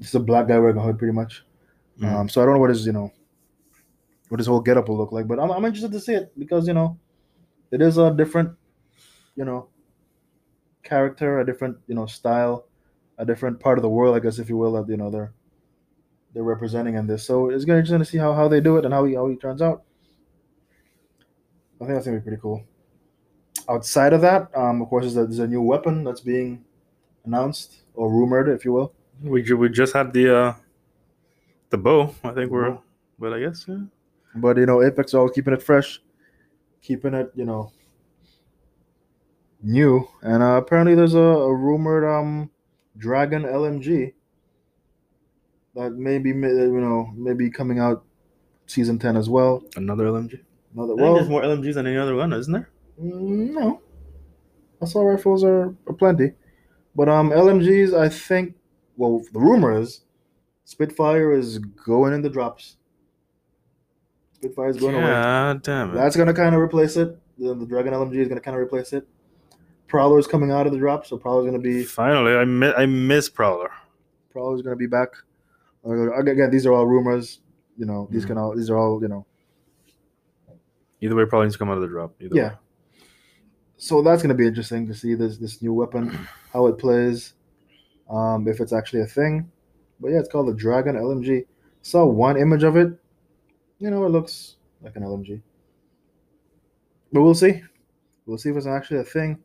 It's a black guy wearing a hood, pretty much. Mm. Um, so I don't know what his you know what his whole getup will look like, but I'm, I'm interested to see it because you know it is a different you know character, a different you know style, a different part of the world, I guess if you will, that you know they're they're representing in this. So it's gonna interesting to see how, how they do it and how he how he turns out. I think that's gonna be pretty cool. Outside of that, um, of course, there's a, there's a new weapon that's being announced or rumored, if you will. We we just had the uh the bow. I think we're, Bow. but I guess yeah. But you know, Apex always keeping it fresh, keeping it, you know, new. And uh, apparently, there's a, a rumored um Dragon LMG that may be, you know, maybe coming out season ten as well. another LMG. Another I think well, there's more LMGs than any other one, isn't there? mm, no, assault rifles are, are plenty, but um LMGs, I think. Well, the rumor is Spitfire is going in the drops. Spitfire is going away. Yeah, damn it. That's gonna kind of replace it. The, the Dragon LMG is gonna kind of replace it. Prowler's coming out of the drop, so Prowler's gonna be Finally, I mi- I miss Prowler. Prowler's gonna be back. Again, these are all rumors. You know, these Mhm. can all these are all you know. Either way, probably needs to come out of the drop. Either Yeah. way. So that's gonna be interesting to see this this new weapon, how it plays, um, if it's actually a thing. But yeah, it's called the Dragon LMG. Saw one image of it. You know, it looks like an LMG. But we'll see. We'll see if it's actually a thing.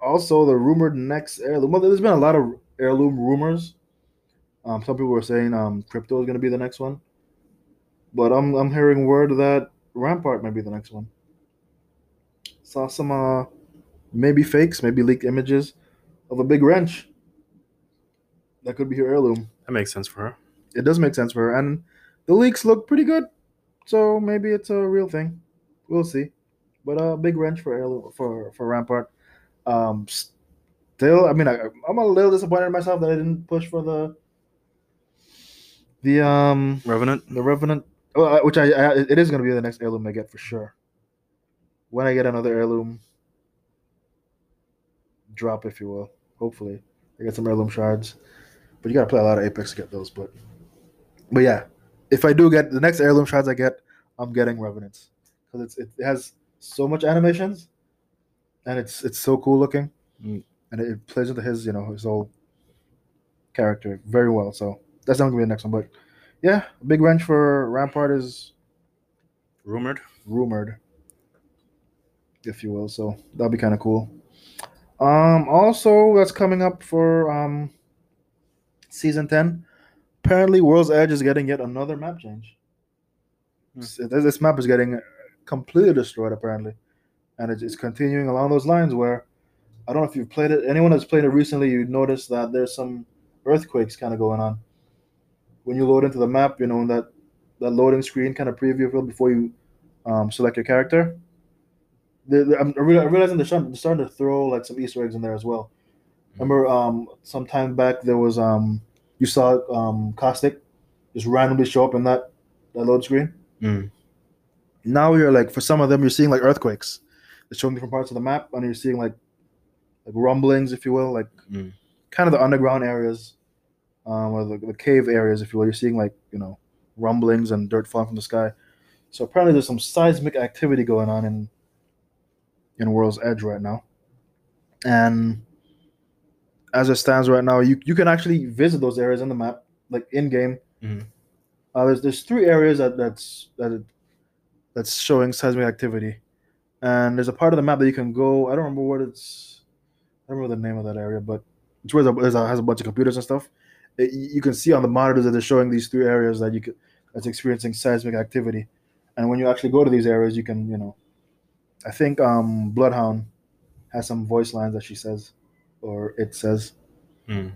Also, the rumored next heirloom. Well, there's been a lot of heirloom rumors. Um, some people were saying um, crypto is going to be the next one, but I'm I'm hearing word that Rampart might be the next one. Saw some uh, maybe fakes, maybe leaked images of a big wrench that could be her heirloom. That makes sense for her. It does make sense for her, and the leaks look pretty good. So maybe it's a real thing. We'll see. But a uh, big wrench for heirloom for for Rampart. Um, still, I mean, I, I'm a little disappointed in myself that I didn't push for the the um Revenant. the Revenant, well, which I, I it is going to be the next heirloom I get for sure. When I get another heirloom drop, if you will, hopefully I get some heirloom shards. But you got to play a lot of Apex to get those. But but yeah, if I do get the next heirloom shards I get, I'm getting Revenants because it's it has so much animations, and it's it's so cool looking, Mm. and it, it plays into his you know his whole character very well. So that's not gonna be the next one, but yeah, big wrench for Rampart is Rumored. rumored, if you will. So that'll be kind of cool. Um, also, that's coming up for um season ten. Apparently, World's Edge is getting yet another map change. This this map is getting completely destroyed apparently, and it's, it's continuing along those lines. Where I don't know if you've played it. Anyone that's played it recently, you notice that there's some earthquakes kind of going on. When you load into the map, you know in that that loading screen kind of preview field before you um, select your character. I'm I'm realizing they're starting, they're starting to throw like some Easter eggs in there as well. Remember, um, some time back there was um, you saw um, Caustic just randomly show up in that that load screen. Mm. Now you're like for some of them you're seeing like earthquakes. They're showing different parts of the map, and you're seeing like like rumblings, if you will, like Mm. kind of the underground areas, um, or the, the cave areas, if you will. You're seeing like you know rumblings and dirt falling from the sky. So apparently there's some seismic activity going on in in World's Edge right now, and as it stands right now, you you can actually visit those areas in the map, like in game. Mhm. Uh, there's there's three areas that that's that it, that's showing seismic activity, and there's a part of the map that you can go. I don't remember what it's. I don't remember the name of that area, but it's where there's a, has a bunch of computers and stuff. It, you can see on the monitors that they're showing these three areas that you could that's experiencing seismic activity, and when you actually go to these areas, you can you know, I think um, Bloodhound has some voice lines that she says, or it says Mm.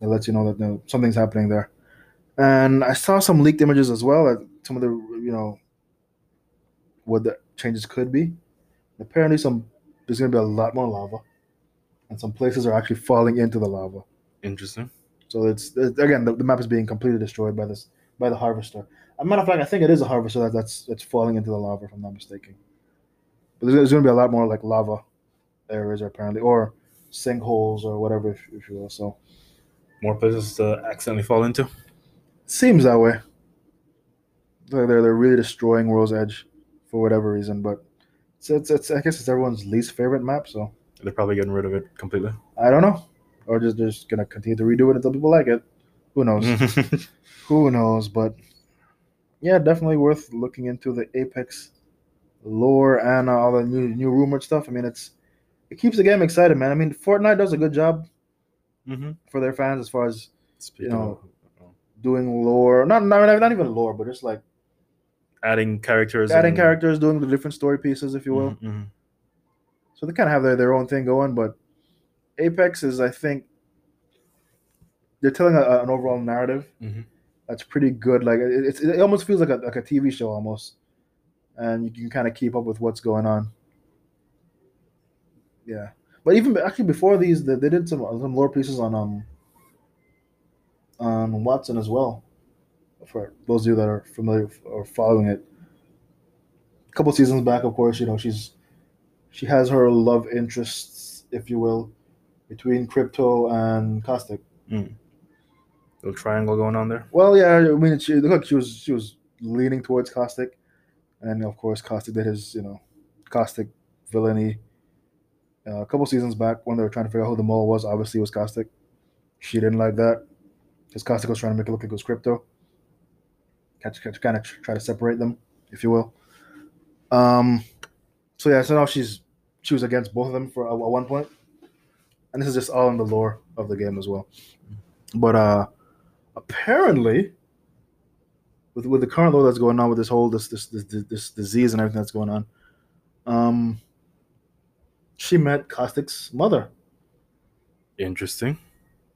that lets you know that you know, something's happening there. And I saw some leaked images as well. That some of the you know what the changes could be. Apparently, some there's going to be a lot more lava, and some places are actually falling into the lava. Interesting. So it's, it's again the, the map is being completely destroyed by this by the harvester. As a matter of fact, I think it is a harvester that, that's that's falling into the lava, if I'm not mistaken. But there's, there's going to be a lot more like lava areas apparently, or sinkholes or whatever, if, if you will. So More places to accidentally fall into. seems that way. They're they're, they're really destroying World's Edge for whatever reason, but it's, it's it's I guess it's everyone's least favorite map. So They're probably getting rid of it completely. I don't know, or just they're just gonna continue to redo it until people like it. Who knows? Who knows? But yeah, definitely worth looking into the Apex lore and all the new new rumored stuff. I mean, it's it keeps the game excited, man. I mean, Fortnite does a good job mm-hmm. for their fans as far as Speaking know, of doing lore. Not not not even lore, but just like adding characters, adding and- characters, doing the different story pieces, if you will. Mhm, mhm. So they kind of have their, their own thing going. But Apex is, I think, they're telling a, an overall narrative Mhm. that's pretty good. Like it, it almost feels like a like a TV show almost, and you can kind of keep up with what's going on. Yeah, but even actually before these, they, they did some some lore pieces on um on Wattson as well. For those of you that are familiar or following it, a couple seasons back, of course, you know she's she has her love interests, if you will, between Crypto and Caustic. Little triangle going on there. Well, yeah, I mean, she look, she was she was leaning towards Caustic, and of course, Caustic did his you know, Caustic villainy. Uh, a couple seasons back, when they were trying to figure out who the mole was, obviously it was Caustic. She didn't like that because Caustic was trying to make it look like it was Crypto. Catch, catch, kind of try to separate them, if you will. Um, so yeah, so now she's she was against both of them for at one point, and this is just all in the lore of the game as well. But uh, apparently with with the current lore that's going on with this whole this this this, this disease and everything that's going on um she met caustic's mother Interesting.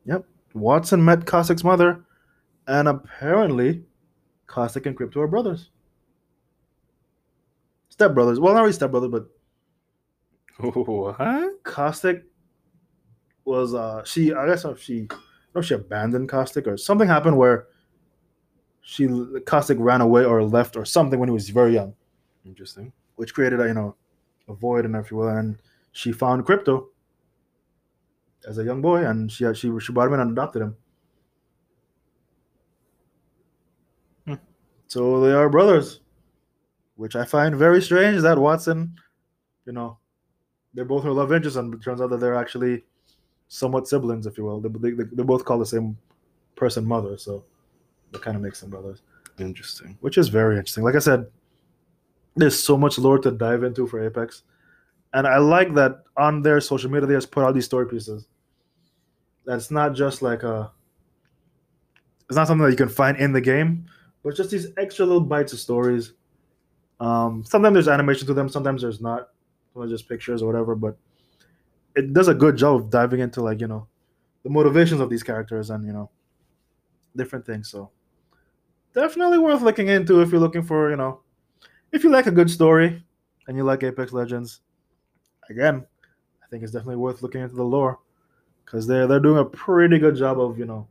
Yep, Wattson met Caustic's mother, and apparently, Caustic and Crypto are brothers. Step brothers. Well, not really step brothers, but What? Caustic was uh she I guess if she I know if she abandoned Caustic or something happened where she Caustic ran away or left or something when he was very young, Interesting. which created a you know a void and if you will, and she found Crypto as a young boy and she she she brought him in and adopted him. So they are brothers, which I find very strange that Wattson, you know, they're both her love interests, and it turns out that they're actually somewhat siblings, if you will. They, they, they both call the same person mother, so that kind of makes them brothers, Interesting. which is very interesting. Like I said, there's so much lore to dive into for Apex, and I like that on their social media they just put out these story pieces. That's not just like a. It's not something that you can find in the game, but just these extra little bites of stories. Um, sometimes there's animation to them, sometimes there's not. Sometimes just pictures or whatever, but it does a good job of diving into like you know the motivations of these characters and you know different things. So definitely worth looking into if you're looking for you know if you like a good story and you like Apex Legends. Again, I think it's definitely worth looking into the lore because they're they're doing a pretty good job of you know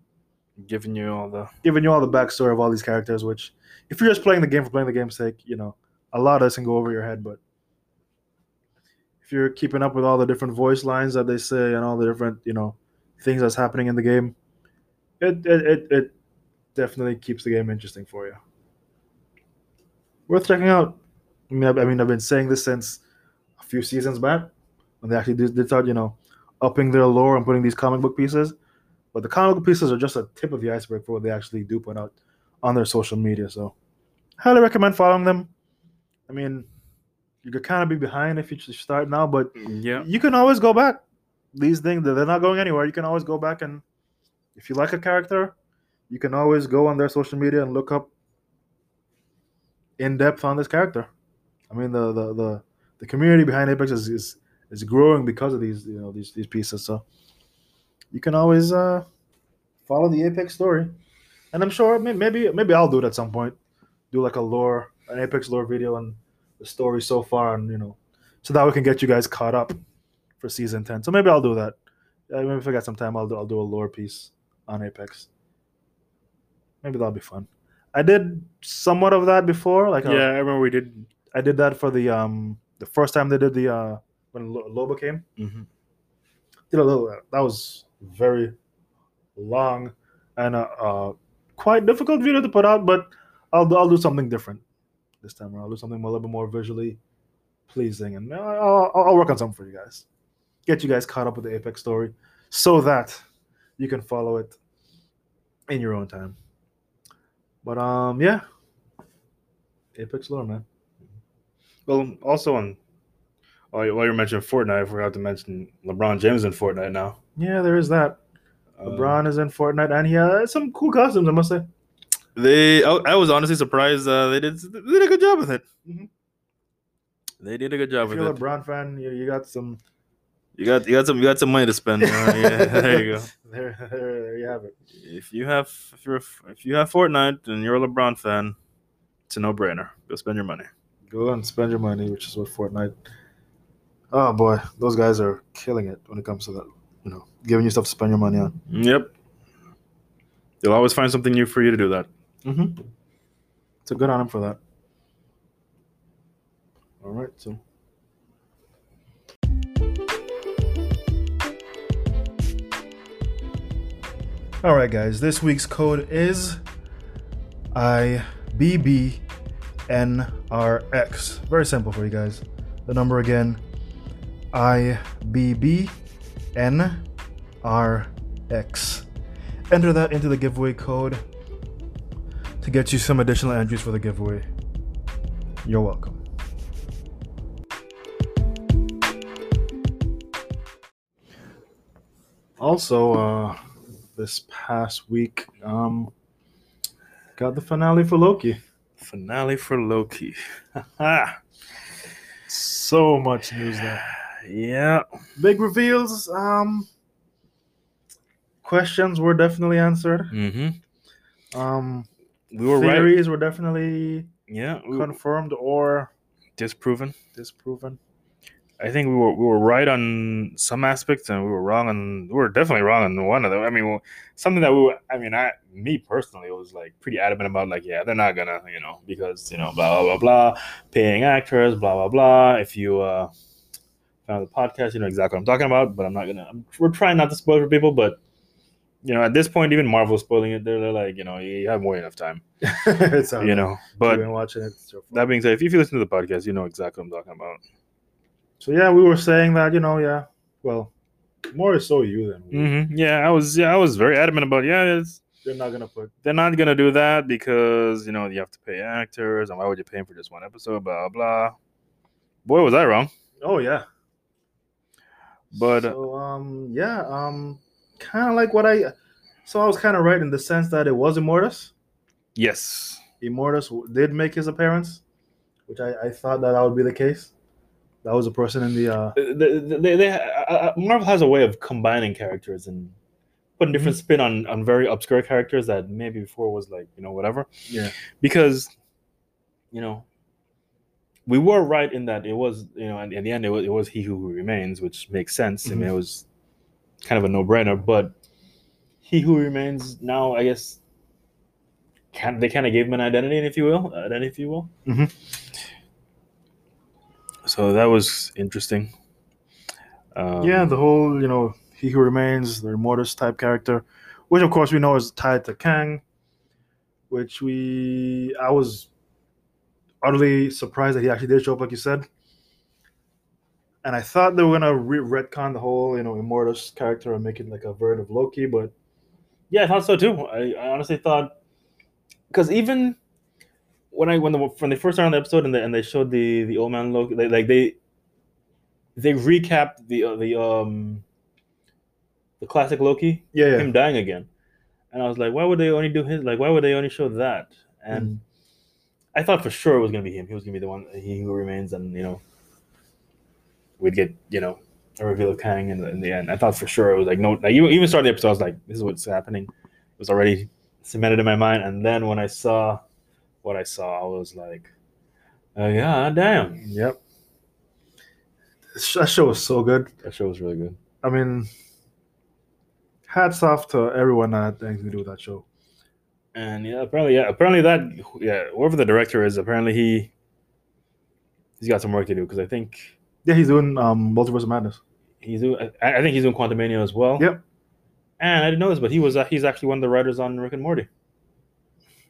Giving you all the giving you all the backstory of all these characters. Which if you're just playing the game for playing the game's sake, you know a lot of this can go over your head, but if you're keeping up with all the different voice lines that they say and all the different you know things that's happening in the game, it it it, it definitely keeps the game interesting for you. Worth checking out. I mean, I, I mean, I've been saying this since a few seasons back when they actually did, did start, you know, upping their lore and putting these comic book pieces. But the comic pieces are just a tip of the iceberg for what they actually do put out on their social media. So, highly recommend following them. I mean, you could kind of be behind if you start now, but mm, yeah. you can always go back. These things they're not going anywhere. You can always go back and if you like a character, you can always go on their social media and look up in depth on this character. I mean the the the, the community behind Apex is, is is growing because of these you know these these pieces. So you can always uh, follow the Apex story, and I'm sure maybe maybe I'll do it at some point. Do like a lore, an Apex lore video and the story so far, and you know, so that we can get you guys caught up for season ten. So maybe I'll do that. Uh, maybe if I got some time, I'll do I'll do a lore piece on Apex. Maybe that'll be fun. I did somewhat of that before. Like uh, Yeah, I remember we did. I did that for the um the first time they did the uh when Lo- Loba came. mhm. Did a little that was very long and uh, uh quite difficult video to put out, but I'll I'll do something different this time around. I'll do something a little bit more visually pleasing, and I'll, I'll, I'll work on something for you guys. Get you guys caught up with the Apex story, so that you can follow it in your own time. But um, yeah, Apex lore, man. Well, also on while you, while you're mentioning Fortnite, I forgot to mention LeBron James in Fortnite now. Yeah, there is that. Um, LeBron is in Fortnite, and he has some cool costumes, I must say. They, I, I was honestly surprised. Uh, they did they did a good job with it. Mhm. They did a good job If with it. If you're a. LeBron fan, you, you got some. You got you got some you got some money to spend. Uh, yeah, there you go. There, there, there you have it. If you have if you're if you have Fortnite and you're a LeBron fan, it's a no brainer. Go spend your money. Go and spend your money, which is what Fortnite. Oh boy, those guys are killing it when it comes to that. Giving you stuff to spend your money on. Yep. You'll always find something new for you to do that. Mm-hmm. So good on him for that. All right, so. All right, guys. This week's code is IBBNRX. Very simple for you guys. The number again IBBNRX. Enter that into the giveaway code to get you some additional entries for the giveaway. You're welcome. Also, uh, this past week, um, got the finale for Loki. Finale for Loki. So much news there. yeah. Big reveals. Um, questions were definitely answered. Mm-hmm. Um, We were right. theories were definitely Yeah, we confirmed or disproven. disproven. I think we were we were right on some aspects, and we were wrong on we were definitely wrong on one of them. I mean, something that we were, I mean, I me personally was like pretty adamant about, like, yeah, they're not gonna, you know, because you know, blah blah blah blah, paying actors, blah blah blah. If you uh found the podcast, you know exactly what I'm talking about. But I'm not gonna. I'm, we're trying not to spoil for people, but you know, at this point, even Marvel's spoiling it. They're, they're like, you know, you have more enough time, you know. But been watching it. fault. that being said, if you listen to the podcast, you know exactly what I'm talking about. So yeah, we were saying that you know, yeah. Well, more so you than we. hmm Yeah, I was. Yeah, I was very adamant about. Yeah, They're not gonna put. they're not gonna do that because you know you have to pay actors, and why would you pay them for just one episode? Blah blah. Boy, was I wrong. Oh yeah. But uh, so um yeah um kind of like what I. So I was kind of right in the sense that it was Immortus. yes, Immortus did make his appearance, which I, I thought that that would be the case. That was a person in the uh they, they, they, uh, uh, Marvel has a way of combining characters and putting different spin on on very obscure characters that maybe before was like you know whatever. yeah because you know we were right in that it was you know in, in the end it was, it was he who remains which makes sense i mean Mhm. it was kind of a no-brainer but he who remains now i guess can they kind of gave him an identity if you will identity if you will Mhm. so that was interesting um, yeah the whole you know he who remains the Immortus type character, which of course we know is tied to Kang, which we I was utterly surprised that he actually did show up like you said. And I thought they were gonna re- retcon the whole, you know, Immortus character and make it like a version of Loki, but Yeah, I thought so too. I, I honestly thought because even when I when the when they first started on the episode and they and they showed the the old man Loki, they, like they they recapped the uh, the um the classic Loki yeah, yeah. him dying again, and I was like, why would they only do his like why would they only show that? And I thought for sure it was gonna be him. He was gonna be the one he who remains, and you know we'd get you know a reveal of Kang in the, in the end. I thought for sure it was like no, like even even starting the episode, I was like, this is what's happening. It was already cemented in my mind, and then when I saw what I saw, I was like, oh yeah, damn, Yep. That show was so good. that show was really good. I mean, hats off to everyone that had anything to do with that show. And yeah, apparently, yeah, apparently that yeah, whoever the director is, apparently he he's got some work to do because I think Yeah, he's doing um, Multiverse of Madness. he's doing. I, I think he's doing Quantumania as well. Yep. And I didn't know this, but he was uh, he's actually one of the writers on Rick and Morty,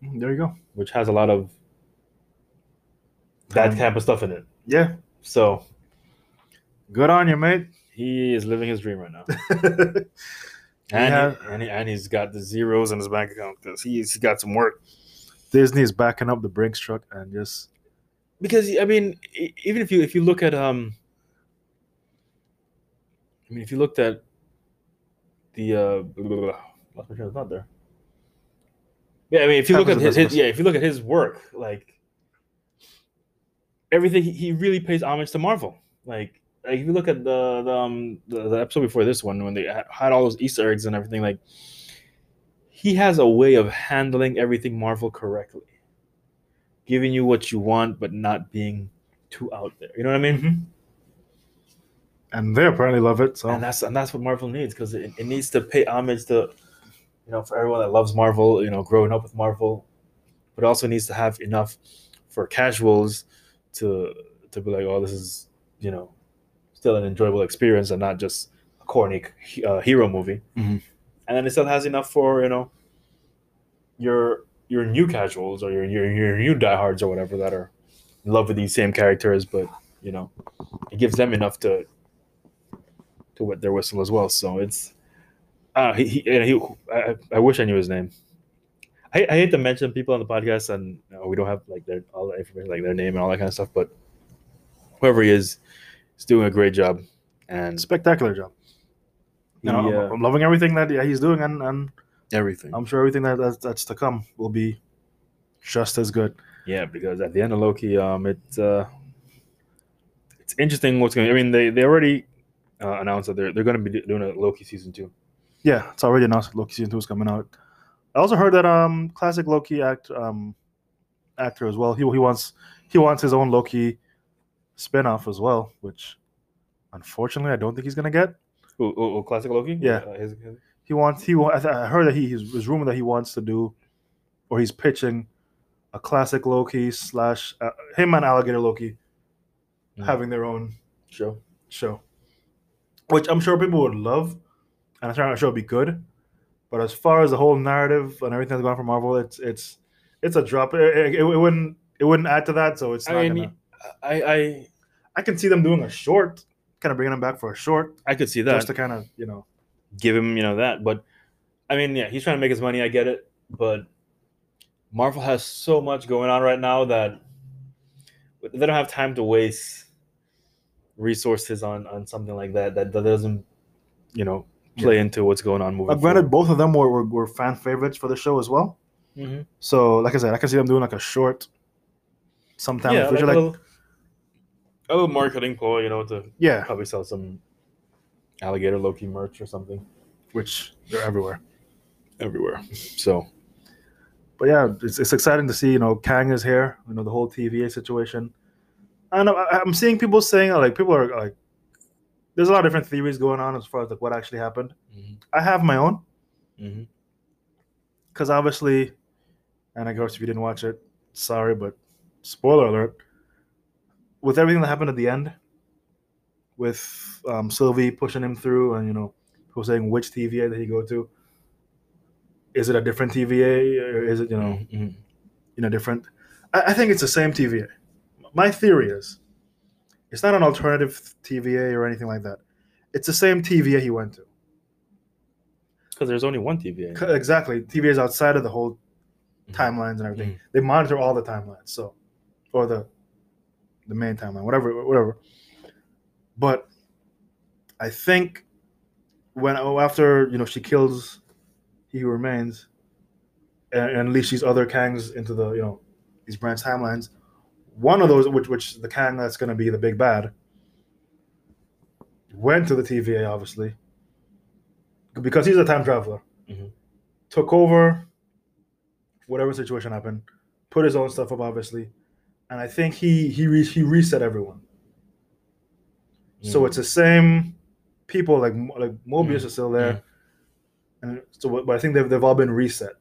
There you go. which has a lot of that Um, type of stuff in it. Yeah, So good on you, mate. he is living his dream right now, and Yeah. he, and, he, and he's got the zeros in his bank account because he's he got some work. Disney is backing up the Brinks truck and just Because I mean, even if you if you look at um, I mean, if you looked at the uh, lost my train of thought there. Yeah, I mean, if you look at his, his yeah, if you look at his work, like everything, he, he really pays homage to Marvel. Like, like if you look at the the, um, the the episode before this one, when they had all those Easter eggs and everything, like he has a way of handling everything Marvel correctly, giving you what you want, but not being too out there. You know what I mean? And they apparently love it. So and that's and that's what Marvel needs because it, it needs to pay homage to, you know, for everyone that loves Marvel, you know, growing up with Marvel, but also needs to have enough for casuals to to be like, oh, this is you know, still an enjoyable experience and not just a corny uh, hero movie. Mhm. And then it still has enough for you know, your your new casuals or your your your new diehards or whatever that are in love with these same characters, but you know, it gives them enough to to wet their whistle as well. So it's uh he, he, he I, I wish I knew his name. I, I hate to mention people on the podcast and you know, we don't have like their all the information like their name and all that kind of stuff, but whoever he is, is doing a great job. And spectacular job. You know, he, I'm- I'm loving everything that yeah, he's doing, and, and everything. I'm sure everything that that's, that's to come will be just as good. Yeah, because at the end of Loki, um, it's uh, it's interesting what's going. I mean, they they already uh, announced that they're they're going to be doing a Loki season two. Yeah, it's already announced Loki season two is coming out. I also heard that um classic Loki act um actor as well. He he wants he wants his own Loki spin-off as well, which unfortunately I don't think he's gonna get. Ooh, ooh, ooh, classic Loki. Yeah. Uh, his- his- He wants he wa- I th- I heard that he he's, was rumored that he wants to do or he's pitching a classic Loki slash uh, him and Alligator Loki Mhm. having their own show. show, which I'm sure people would love, and I'm sure it'd be good. But as far as the whole narrative and everything that's going on for Marvel, it's it's it's a drop. It, it, it wouldn't it wouldn't add to that, so it's not. I gonna, mean, I, I I can see them doing a short, kind of bringing them back for a short, I could see that. just to kind of you know. give him, you know, that. But I mean, yeah, he's trying to make his money. I get it, but Marvel has so much going on right now that they don't have time to waste resources on on something like that that, that doesn't, you know, play into what's going on moving. Uh, granted, both of them were, were were fan favorites for the show as well. forward. So, like I said, I can see them doing like a short, sometime yeah, like, a, little, a little marketing ploy, you know, to yeah, probably sell some alligator Loki merch or something which they're everywhere. everywhere. So but yeah, it's, it's exciting to see. You know, Kang is here. You know, the whole TVA situation. And I'm, I'm seeing people saying like people are like, there's a lot of different theories going on as far as like what actually happened. mhm, I have my own because obviously, and I guess if you didn't watch it, sorry, but spoiler alert. With everything that happened at the end, with um, Sylvie pushing him through, and you know, people saying which TVA did he go to? Is it a different TVA, or is it you know? Mhm, mhm. you know, different. I, I think it's the same TVA. My theory is it's not an alternative TVA or anything like that. It's the same TVA he went to. because there's only one TVA. Exactly. TVA is outside of the whole Mhm. timelines and everything. They monitor all the timelines, so or the the main timeline, whatever, whatever. But I think when oh, after you know she kills he who remains and, and unleashes these other Kangs into the you know these branch timelines, one of those which which the Kang that's going to be the big bad went to the TVA obviously because he's a time traveler. Mhm. Took over whatever situation happened, put his own stuff up obviously, and I think he he re, he reset everyone. So Mhm. it's the same people like like Mobius Mm. is still there, and so but I think they've they've all been reset.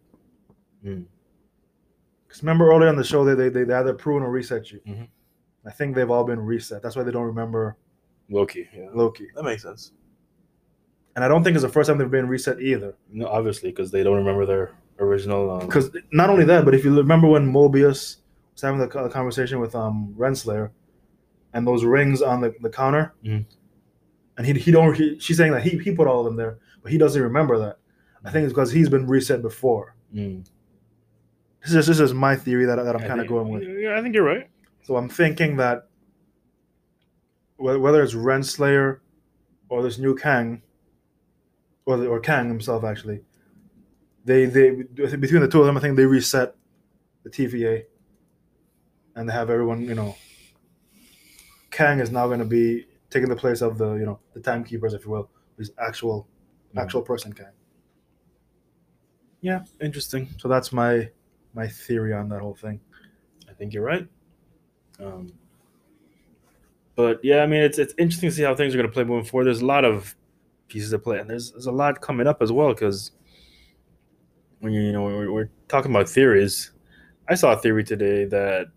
Because remember earlier on the show they they they either prune or reset you. Mhm. I think they've all been reset. That's why they don't remember Loki. Yeah, Loki, that makes sense. and I don't think it's the first time they've been reset either. No, obviously, because they don't remember their original. Um, Because not only that, but if you remember when Mobius was having the conversation with um Renslayer, and those rings on the, the counter, Mhm. and he he don't he, she's saying that he he put all of them there, but he doesn't remember that. I think it's because he's been reset before. mm. This is this is my theory that, that I'm kind of going with. Yeah, I think you're right. So I'm thinking that wh- whether it's Renslayer or this new Kang, or the, or Kang himself actually, they they between the two of them, I think they reset the TVA, and they have everyone you know. Kang is now going to be taking the place of the you know the timekeepers, if you will, his actual Mhm. actual person Kang. Yeah, interesting. So that's my my theory on that whole thing. I think you're right. Um, but yeah, I mean, it's it's interesting to see how things are going to play moving forward. There's a lot of pieces to play, and there's there's a lot coming up as well. Because when you, know we're, we're talking about theories, I saw a theory today that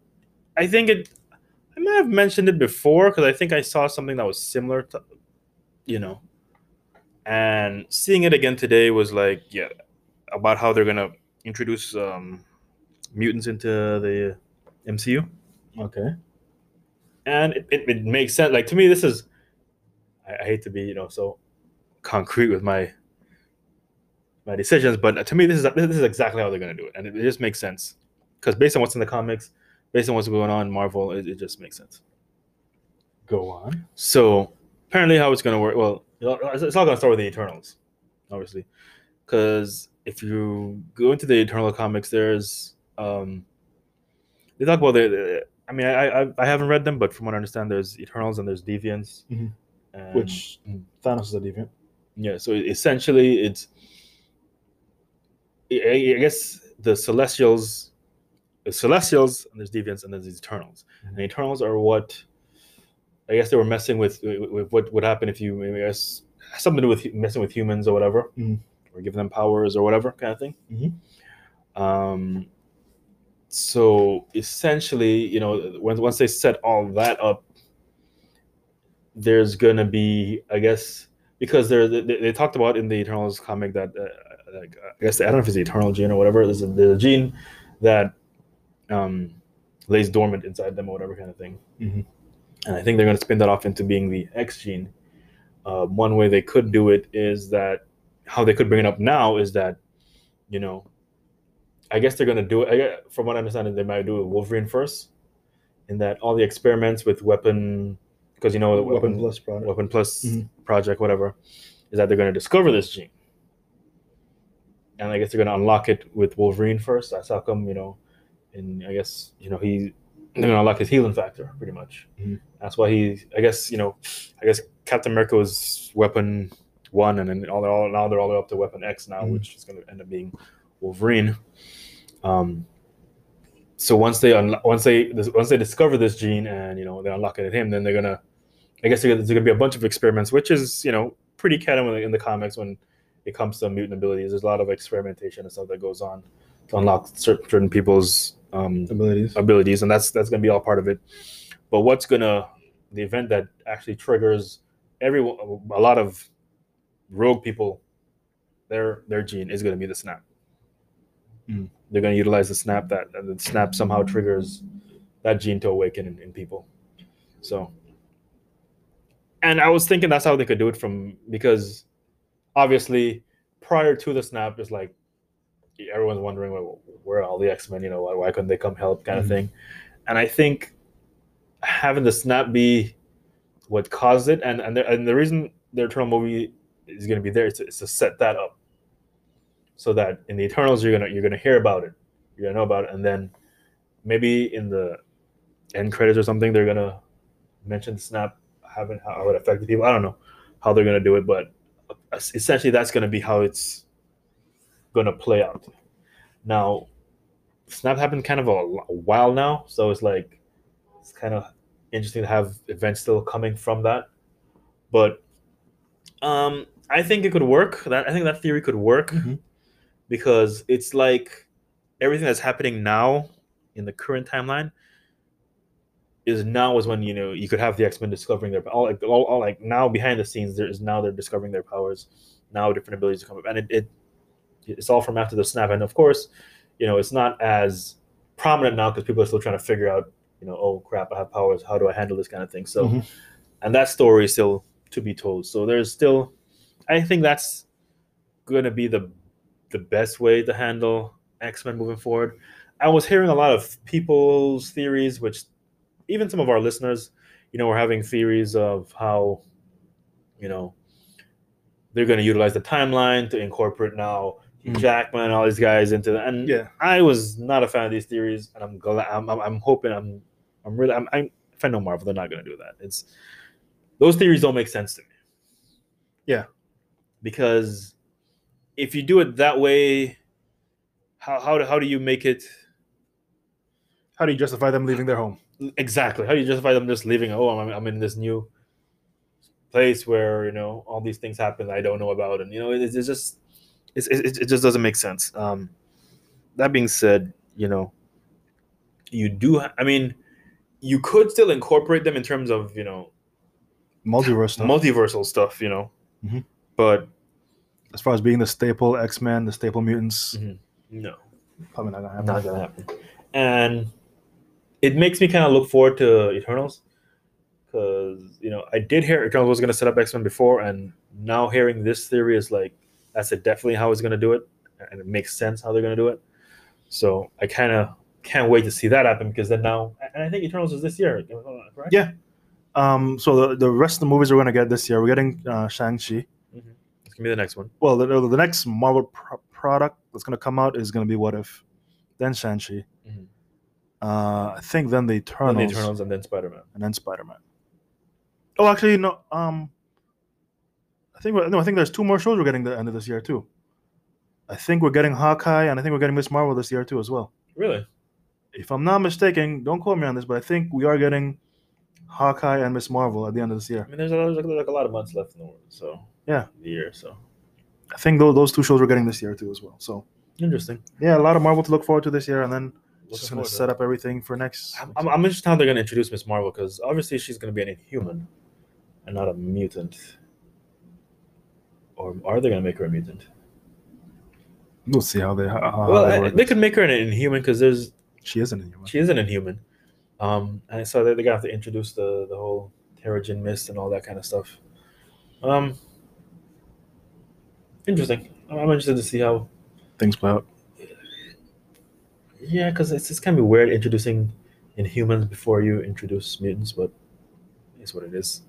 I think it. I might have mentioned it before because I think I saw something that was similar to, you know, and seeing it again today was like, yeah, about how they're gonna introduce um, mutants into the MCU, Okay. and it, it, it makes sense. Like to me, this is I, I hate to be you know so concrete with my my decisions, but to me, this is this is exactly how they're gonna do it, and it, it just makes sense because based on what's in the comics, based on what's going on in Marvel, it, it just makes sense. Go on. So apparently, how it's gonna work? Well, it's not gonna start with the Eternals, obviously, because if you go into the Eternal comics, there's um, they talk about the. I mean, I, I I haven't read them, but from what I understand, there's Eternals and there's Deviants, Mhm. and, Which. Thanos is a deviant. Yeah, so essentially, it's I guess the Celestials, the Celestials, and there's Deviants, and there's these Eternals. And Eternals are what I guess they were messing with, with, what would happen if you, I guess, something to do with messing with humans or whatever, Mhm. or giving them powers or whatever kind of thing. Mhm. Um, so essentially, you know, once once they set all that up, there's gonna be, I guess, because they're, they, they talked about in the Eternals comic that, uh, like, I guess I don't know if it's the Eternal gene or whatever. There's a, there's a gene that um, lays dormant inside them or whatever kind of thing. Mhm. And I think they're gonna spin that off into being the X gene. Uh, one way they could do it is that how they could bring it up now is that, you know, I guess they're gonna do it. I get, from what I understand, they might do Wolverine first, in that all the experiments with weapon, because you know the Weapon weapon, Plus product. weapon plus Mhm. project, whatever, is that they're gonna discover this gene, and I guess they're gonna unlock it with Wolverine first. That's how come you know, and I guess you know he they're gonna unlock his healing factor pretty much. Mhm. That's why he, I guess you know, I guess Captain America was weapon one, and then all, all now they're all the way up to weapon X now, Mhm. which is gonna end up being Wolverine. Um, so once they unlo- once they once they discover this gene and you know they unlock it at him, then they're gonna, I guess there's gonna be a bunch of experiments, which is you know pretty canon in the, comics when it comes to mutant abilities. There's a lot of experimentation and stuff that goes on to unlock certain, certain people's um, abilities. abilities, and that's that's gonna be all part of it. But what's gonna the event that actually triggers everyone a lot of rogue people their their gene is gonna be the snap. Mm. They're gonna utilize the snap that and the snap somehow triggers that gene to awaken in, in people. So and I was thinking that's how they could do it from because obviously prior to the snap is like everyone's wondering well, where are all the X-Men, you know, why, why couldn't they come help kind of Mhm. thing. And I think having the snap be what caused it and and the, and the reason the Eternal movie is going to be there is to, is to set that up so that in the Eternals you're gonna you're gonna hear about it, you're gonna know about it, and then maybe in the end credits or something they're gonna mention Snap having how it affected people. I don't know how they're gonna do it, but essentially that's gonna be how it's gonna play out. Now, Snap happened kind of a, a while now, so it's like it's kind of interesting to have events still coming from that. But um, I think it could work. That I think that theory could work Mhm. Because it's like everything that's happening now in the current timeline is now is when you know you could have the X Men discovering their all like all, all like now behind the scenes there is now they're discovering their powers. Now different abilities come up. And it, it it's all from after the snap. And of course you know it's not as prominent now because people are still trying to figure out you know oh crap I have powers. How do I handle this kind of thing? So Mhm. and that story is still to be told. So there's still I think that's going to be the the best way to handle X Men moving forward. I was hearing a lot of people's theories, which even some of our listeners, you know, were having theories of how, you know, they're going to utilize the timeline to incorporate now Mm. Jackman and all these guys into that. And Yeah. I was not a fan of these theories, and I'm glad. I'm, I'm, I'm hoping. I'm. I'm really. I'm. I'm if I know Marvel, they're not going to do that. It's those theories don't make sense to me. Yeah. Because if you do it that way, how how do, how do you make it How do you justify them leaving their home? exactly? How do you justify them just leaving? Oh, I'm, I'm in this new place where you know all these things happen I don't know about, and you know it's, it's just it's, it, it just doesn't make sense. Um, that being said, you know, you do. Ha- I mean, you could still incorporate them in terms of you know Multiverse stuff. multiversal stuff, you know, Mhm. but as far as being the staple X Men, the staple mutants, Mhm. no, probably not gonna happen. not gonna happen. And it makes me kind of look forward to Eternals because you know I did hear Eternals was gonna set up X Men before, and now hearing this theory is like that's it definitely how it's gonna do it, and it makes sense how they're gonna do it. So I kind of can't wait to see that happen because then now, and I think Eternals is this year, correct? Yeah. Um, so the, the rest of the movies we're gonna get this year, we're getting uh, Shang Chi. Gonna be the next one. Well, the, the next Marvel pro- product that's gonna come out is gonna be What If, then Shang Chi. Mhm. Uh, I think then the Eternals, the Eternals and then Spider Man. and then Spider Man. Oh, actually, no. Um, I think no, I think there's two more shows we're getting the end of this year too. I think we're getting Hawkeye, and I think we're getting Miss Marvel this year too as well. Really? If I'm not mistaken, don't quote me on this, but I think we are getting Hawkeye and Miss Marvel at the end of this year. I mean, there's a, there's like a lot of months left in the world, so Yeah. the year. So I think those those two shows we're getting this year too as well. So interesting. yeah, a lot of Marvel to look forward to this year, and then just gonna to set up everything for next. I'm, I'm, I'm interested how they're gonna introduce Miss Marvel because obviously she's gonna be an Inhuman and not a mutant. Or are they gonna make her a mutant? we'll see how they. How, how well, they I, they could make her an Inhuman because there's she isn't inhuman. she is an Inhuman, um, and so they're, they're gonna have to introduce the the whole Terrigen mist and all that kind of stuff. Um, interesting. I'm I'm interested to see how Things play out. Yeah, because it's, it's kind of weird introducing Inhumans before you introduce mutants, but it's what it is.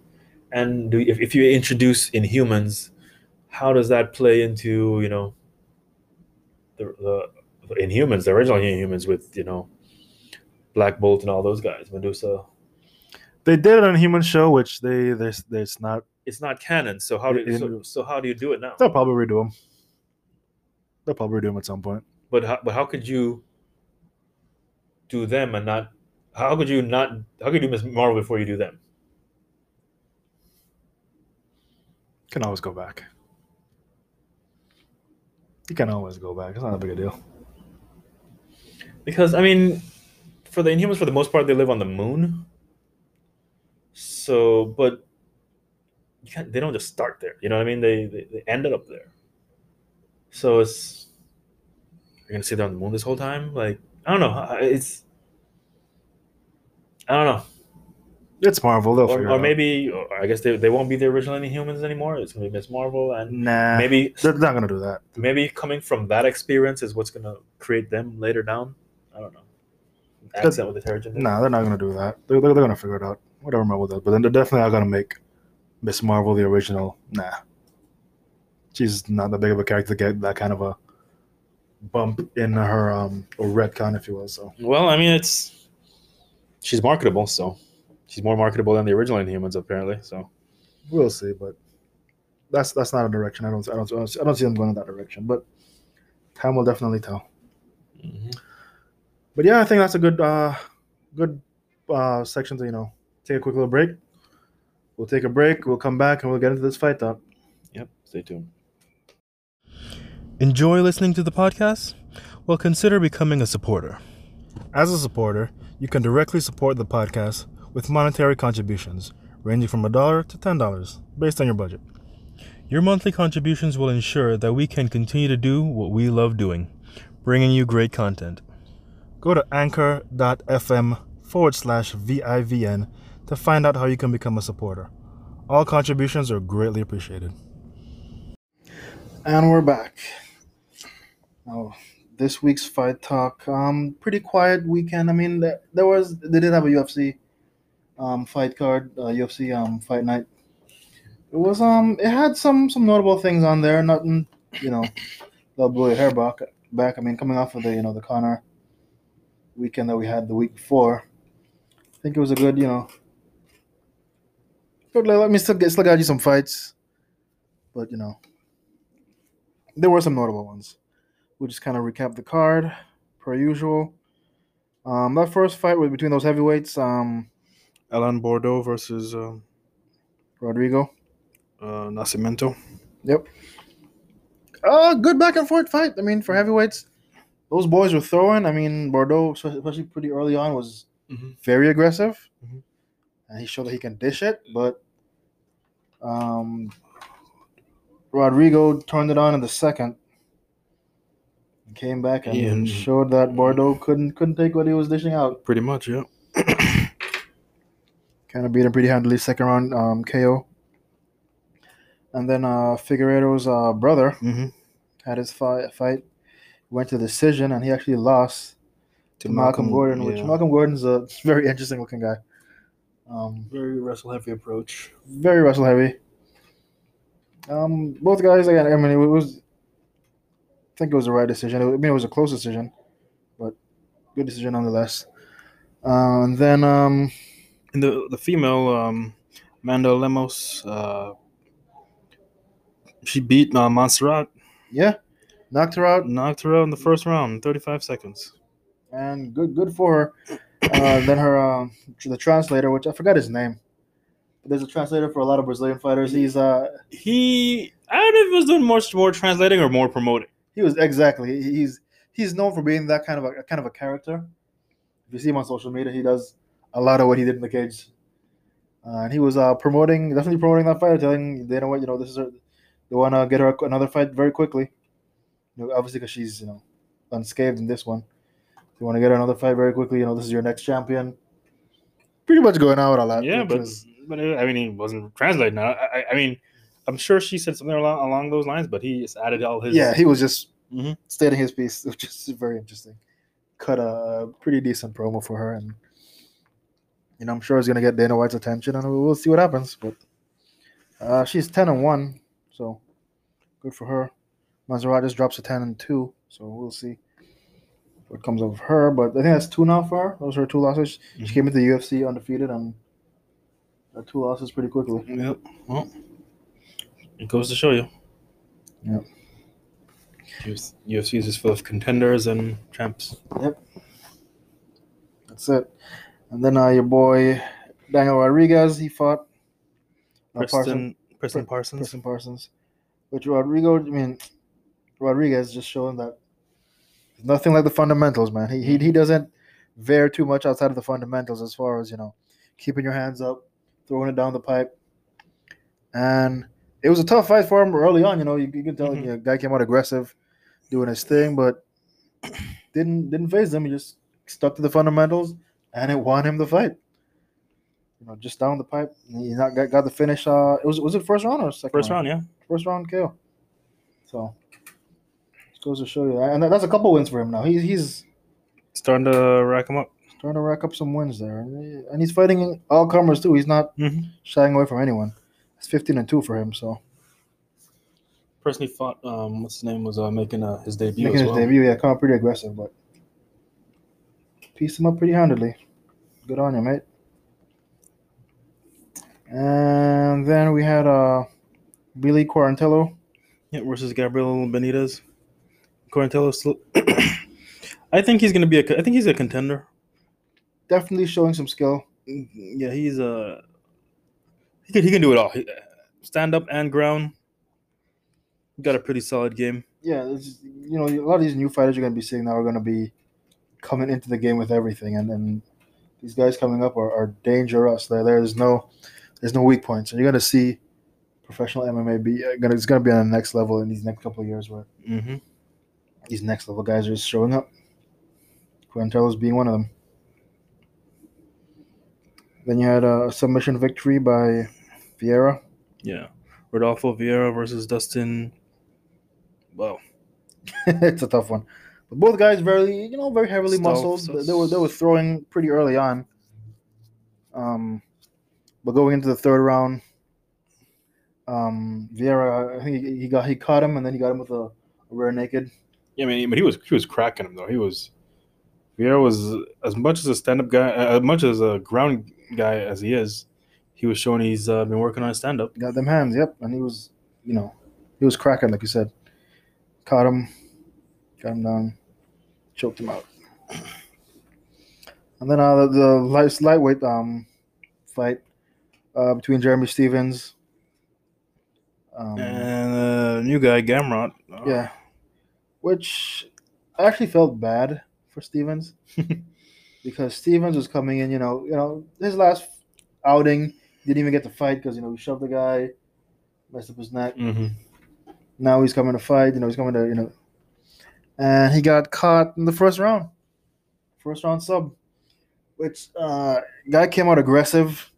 And do if, if you introduce Inhumans, how does that play into you know the the, the Inhumans, the original Inhumans with you know Black Bolt and all those guys, Medusa? They did it on Human Show, which they there's there's not. It's not canon, so how do In- so, so how do you do it now? They'll probably redo them. They'll probably redo them at some point. But how, but how could you do them and not? How could you not? How could you do Miss Marvel before you do them? Can always go back. You can always go back. It's not a big deal. Because I mean, for the Inhumans, for the most part, they live on the moon. So, but you. They don't just start there. You know what I mean? They they, they ended up there. So it's you're gonna sit there on the moon this whole time. Like I don't know. It's I don't know. It's Marvel. They'll Or, figure or maybe or I guess they, they won't be the original Inhumans anymore. It's gonna be Miss Marvel and Nah, maybe they're not gonna do that. maybe coming from that experience is what's gonna create them later down. I don't know. Accent with the Terrigen. Nah, they're not gonna do that. They're, they're, they're gonna figure it out. Whatever Marvel does, but then they're definitely not gonna make Miss Marvel the original. Nah, she's not that big of a character to get that kind of a bump in her um or retcon, if you will. So Well, I mean, it's she's marketable, so she's more marketable than the original Inhumans, apparently. So we'll see. But that's that's not a direction. I don't I don't I don't see, I don't see them going in that direction. But time will definitely tell. But yeah, I think that's a good uh good uh section to you know take a quick little break. We'll take a break. We'll come back and we'll get into this fight talk. yep, stay tuned. Enjoy listening to the podcast? Well, consider becoming a supporter. As a supporter, you can directly support the podcast with monetary contributions ranging from a dollar to ten dollars, based on your budget. Your monthly contributions will ensure that we can continue to do what we love doing, bringing you great content. Go to anchor.fm forward slash VIVN to find out how you can become a supporter. All contributions are greatly appreciated. And we're back. Now, this week's fight talk, um, pretty quiet weekend. I mean, there, was they did have a UFC um fight card, uh, UFC um fight night. It was um it had some some notable things on there. Nothing, you know, that'll blow your hair back. Back. I mean, coming off of the you know the Conor weekend that we had the week before. I think it was a good, you know. Good, let me still get still got you some fights, but you know, there were some notable ones. We'll just kind of recap the card per usual. Um, that first fight was between those heavyweights. Um, Alan Baudot versus um, Rodrigo uh, Nascimento. Yep. Uh, good back and forth fight. I mean, for heavyweights, those boys were throwing. I mean, Baudot, especially pretty early on, was Mhm. very aggressive. And he showed that he can dish it. But um, Rodrigo turned it on in the second, and came back and Yeah. showed that Baudot couldn't couldn't take what he was dishing out. Pretty much, yeah. kind of beat him pretty handily second round um, KO. And then uh, Figueiredo's uh, brother Mm-hmm. had his fight, fight, went to decision, and he actually lost to Malcolm, Gordon, which Malcolm Gordon's a very interesting looking guy. Um, very wrestle heavy approach. very wrestle heavy. Um, both guys again. I mean, it was. I think it was the right decision. I mean, it was a close decision, but good decision nonetheless. Uh, and then um, And the the female um, Amanda Lemos uh, She beat uh, Montserrat, Yeah, knocked her out, knocked her out in the first round, in 35 seconds. and good good for her. Uh, then her uh, the translator, which I forgot his name. There's a translator for a lot of Brazilian fighters. He's uh He, I don't know if he was doing much more translating or more promoting. he was exactly he's he's known for being that kind of a kind of a character. If you see him on social media, he does a lot of what he did in the cage. Uh, and he was uh, promoting, definitely promoting that fight, telling they know what you know. This is her, they want to get her another fight very quickly. You know, obviously, because she's you know unscathed in this one. They want to get another fight very quickly. You know, this is your next champion. Pretty much going out a lot. Yeah, but is- but uh, I mean, he wasn't translating. I, I, I mean, I'm sure she said something along, along those lines, but he just added all his. yeah, he was just Mhm. stating his piece, which is very interesting. Cut a pretty decent promo for her, and you know I'm sure it's gonna get Dana White's attention, and we'll see what happens. But uh, she's ten and one, so good for her. Maserati just drops a ten and two, so we'll see what comes of her. But I think that's two now for her. Those are her two losses. She Mhm. came into the UFC undefeated and got two losses pretty quickly. Yep. Well, it goes to show you. Yep. UFC is just full of contenders and champs. Yep. That's it. And then uh, your boy Daniel Rodriguez, he fought uh, Preston, Preston Parsons. Preston Parsons. Which Rodrigo, I mean, Rodriguez just showing that nothing like the fundamentals, man. He, he he doesn't veer too much outside of the fundamentals as far as you know, keeping your hands up, throwing it down the pipe, and it was a tough fight for him early on. You know, you, you can tell Mhm. you know, guy came out aggressive, doing his thing, but didn't didn't phase him. He just stuck to the fundamentals, and it won him the fight. You know, just down the pipe. He not got, got the finish. Uh, it was was it first round or second? First round, yeah. First round KO. So goes to show you, and that's a couple wins for him now. He's he's Starting to rack him up. starting to rack up some wins there, and he's fighting all comers too. He's not Mm-hmm. shying away from anyone. It's fifteen and two for him. So Person he fought, um, what's his name, was uh, making uh, his debut making as his well. debut, yeah, come out pretty aggressive, but pieced him up pretty handily. Good on you, mate. And then we had uh Billy Quarantillo. Yeah, versus Gabriel Benitez. Still. I think he's gonna be a. I think he's a contender. Definitely showing some skill. Yeah, he's a. He can he can do it all. He- Stand up and ground. Got a pretty solid game. yeah, it's, you know, a lot of these new fighters you're going to be seeing now are going to be coming into the game with everything, and then these guys coming up are, are dangerous. There, there's no, there's no weak points, and you're going to see professional MMA be uh, gonna it's going to be on the next level in these next couple of years where Mm-hmm. These next level guys are just showing up. Quintelo's being one of them. Then you had a submission victory by Vieira. Yeah, Rodolfo Vieira versus Dustin. Wow. it's a tough one. But both guys very, you know, very heavily Stokes, muscled. so- They were they were throwing pretty early on. Um, but going into the third round, um, Vieira, I think he, he got he caught him and then he got him with a, a rear naked. Yeah, I mean, but he was he was cracking him though. He was Vieira was as much as a stand up guy, as much as a ground guy as he is. He was showing he's uh, been working on stand up. Got them hands, yep, and he was, you know, he was cracking like you said. Caught him, got him down, choked him out. And then uh, the, the light, lightweight um fight uh, between Jeremy Stephens. Um, And uh, new guy Gamrot. uh, Yeah. Which I actually felt bad for Stephens because Stephens was coming in, you know, you know, his last outing didn't even get to fight because you know he shoved the guy, messed up his neck. Mm-hmm. Now he's coming to fight, you know, he's coming to, you know, and he got caught in the first round, first round sub, which uh guy came out aggressive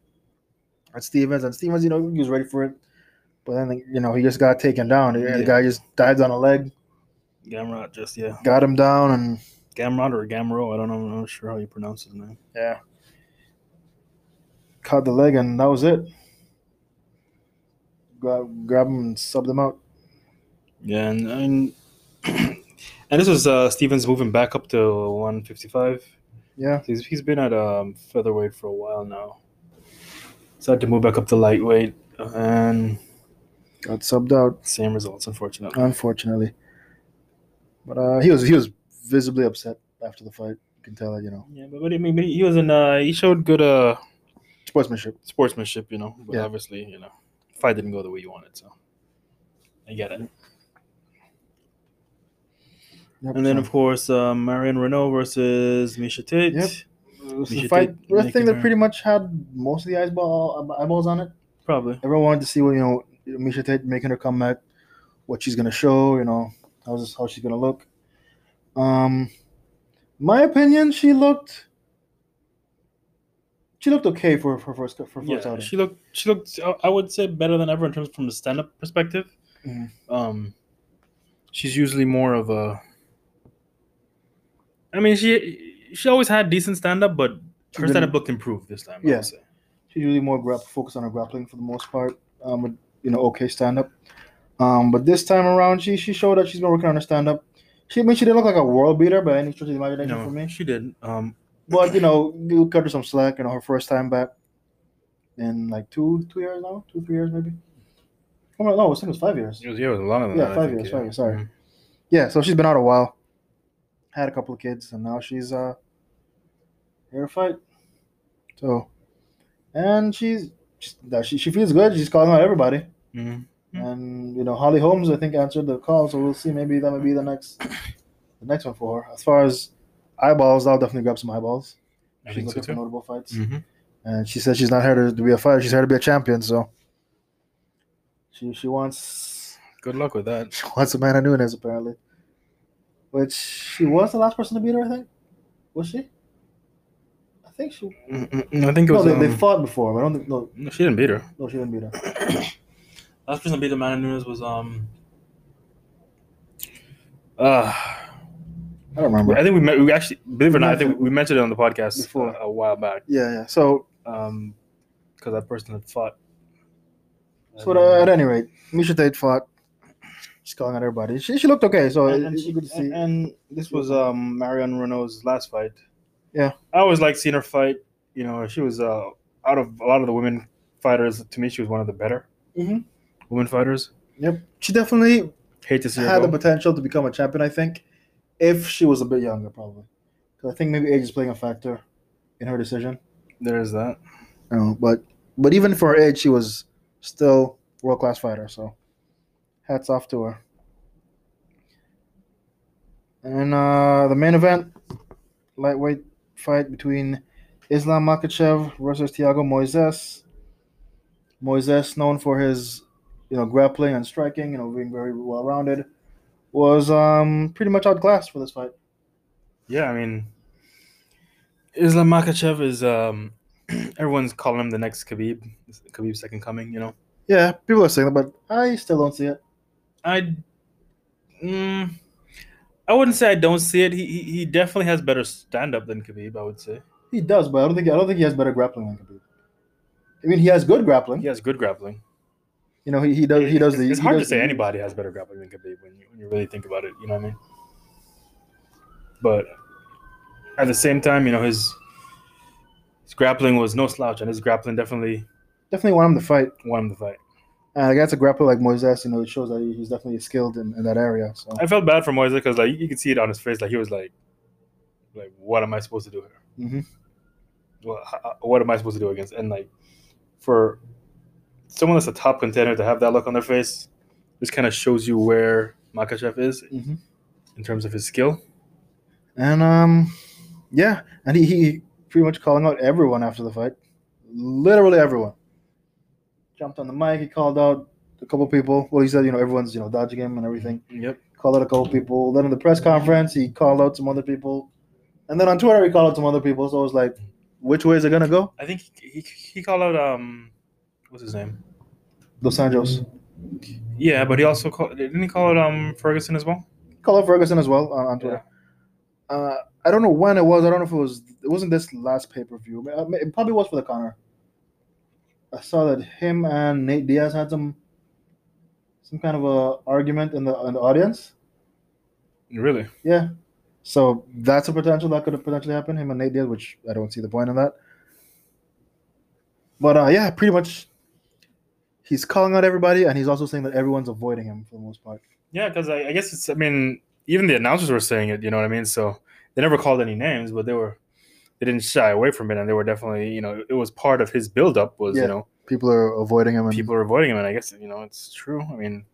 at Stephens, and Stephens, you know, he was ready for it, but then you know he just got taken down. The Yeah. guy just dives on a leg. Gamrot, just yeah, got him down and Gamrot or Gamro. I don't know. I'm not sure how you pronounce his name. yeah caught the leg and that was it grab, grab him and sub them out Yeah, and and, and this was uh, Stephens moving back up to 155. yeah He's, he's been at um, featherweight for a while now. Decided to move back up to lightweight, and got subbed out, Same results, unfortunately. unfortunately. But uh, he was he was visibly upset after the fight. You can tell that you know Yeah, but, but I mean, but he was in. Uh, he showed good uh sportsmanship. sportsmanship, you know. But Yeah. obviously, you know, fight didn't go the way you wanted, so I get it. Yep, And then, so- of course, um, Marion Reneau versus Miesha Tate. Yep. It was We the fight. take- I think that pretty much had most of the eyeball eyeballs on it. Probably. Everyone wanted to see what you know, Miesha Tate making her comeback, what she's gonna show. You know, how's this, how she's gonna look. Um, my opinion, she looked. She looked okay for for first for first Yeah, outing. she looked. She looked. I- would say better than ever in terms from the stand-up perspective. Mhm. Um, she's usually more of a. I mean, she she always had decent stand-up, but her stand-up looked improved this time. I Yeah. She's usually more grap focused on her grappling for the most part. Um, with, you know, okay stand up. Um, but this time around, she she showed that she's been working on her stand up. She I mean she didn't look like a world beater by any stretch of the imagination No, for me. she did. Um, But you know, you cut her some slack. You know, her first time back in like two two years now, two three years maybe. Oh no, no, I think it was five years. it was yeah, it was longer than Yeah, that. I five think, years, yeah. five years, sorry. Mhm. Yeah, so she's been out a while. Had a couple of kids, and now she's uh here to fight. So, and she's she's- that she she feels good. She's calling out everybody. Mhm. Hmm. And you know, Holly Holmes, I think, answered the call, so we'll see. Maybe that might be the next, the next one for her. As far as eyeballs, I'll definitely grab some eyeballs. I She's think so looking for notable fights, Mhm. and she says she's not here to, be a fighter. She's here to be a champion. So she she wants Good luck with that. she wants Amanda Nunes apparently, which she was the last person to beat her. I think was she? I think she. I think it was. they, they um, fought before. But I don't think no, no, she didn't beat her. no, she didn't beat her. Last person to beat Amanda Nunes was um. Uh, I don't remember. I think we met, we actually believe it or not, I think we mentioned it on the podcast Before. a, a while back. Yeah, yeah. So Um, because that person had fought. So uh, at any rate, Miesha Tate fought. She's calling out everybody. She, she looked okay, so and, and, it's she, good to see. and, and this was um Marion Reneau's last fight. Yeah. I always liked seeing her fight. You know, she was uh out of a lot of the women fighters. To me, she was one of the better Mhm. Women fighters. Yep, she definitely Hate to see had the potential to become a champion. I think, if she was a bit younger, probably. 'Cause I think maybe age is playing a factor in her decision. There's that. You know, but but even for her age, she was still world class fighter. So, hats off to her. And uh, the main event, lightweight fight between Islam Makhachev versus Thiago Moises. Moises, known for his, you know, grappling and striking, you know, being very well rounded, was um pretty much outclassed for this fight. Yeah, I mean, Islam Makhachev is um, everyone's calling him the next Khabib, Khabib's second coming. You know, Yeah, people are saying that, but I still don't see it. I, mm, I wouldn't say I don't see it. He he, he definitely has better stand up than Khabib. I would say He does, but I don't think I don't think he has better grappling than Khabib. I mean, he has good grappling. he has good grappling. You know, he, he does he does It's, the. it's hard to say the- anybody has better grappling than Khabib when you when you really think about it. You know what I mean? But at the same time, you know his his grappling was no slouch, and his grappling definitely Definitely want him to fight. won him the fight. And against a grappler like Moises, you know, it shows that he's definitely skilled in, in that area. So I felt bad for Moise because like you could see it on his face, like he was like, like what am I supposed to do here? Mhm. Well, what am I supposed to do against? And like for someone that's a top contender to have that look on their face, just kind of shows you where Makhachev is Mhm. in terms of his skill. and um, yeah, and he, he pretty much calling out everyone after the fight, literally everyone. Jumped on the mic, he called out a couple people. Well, he said, you know, everyone's you know dodging him and everything. Yep. Called out a couple people. Then in the press conference, he called out some other people, and then on Twitter he called out some other people. So it was like, which way is it gonna go? I think he, he, he called out um what's his name? Dos Anjos. Yeah, but he also called didn't he call out um Ferguson as well? Call it Ferguson as well on, on Twitter. Uh, I don't know when it was. I don't know if it was. It wasn't this last pay per view. It probably was for the Conor. I saw that him and Nate Diaz had some some kind of a argument in the in the audience. Really? Yeah. So that's a potential that could have potentially happened. Him and Nate Diaz, which I don't see the point in that. But uh, yeah, pretty much. He's calling out everybody, and he's also saying that everyone's avoiding him for the most part. Yeah, because I, I guess it's. I mean, even the announcers were saying it. You know what I mean? So they never called any names, but they were. They didn't shy away from it, and they were definitely. You know, it was part of his buildup. Was Yeah. you know People are avoiding him, and people are avoiding him, and I guess you know it's true. I mean,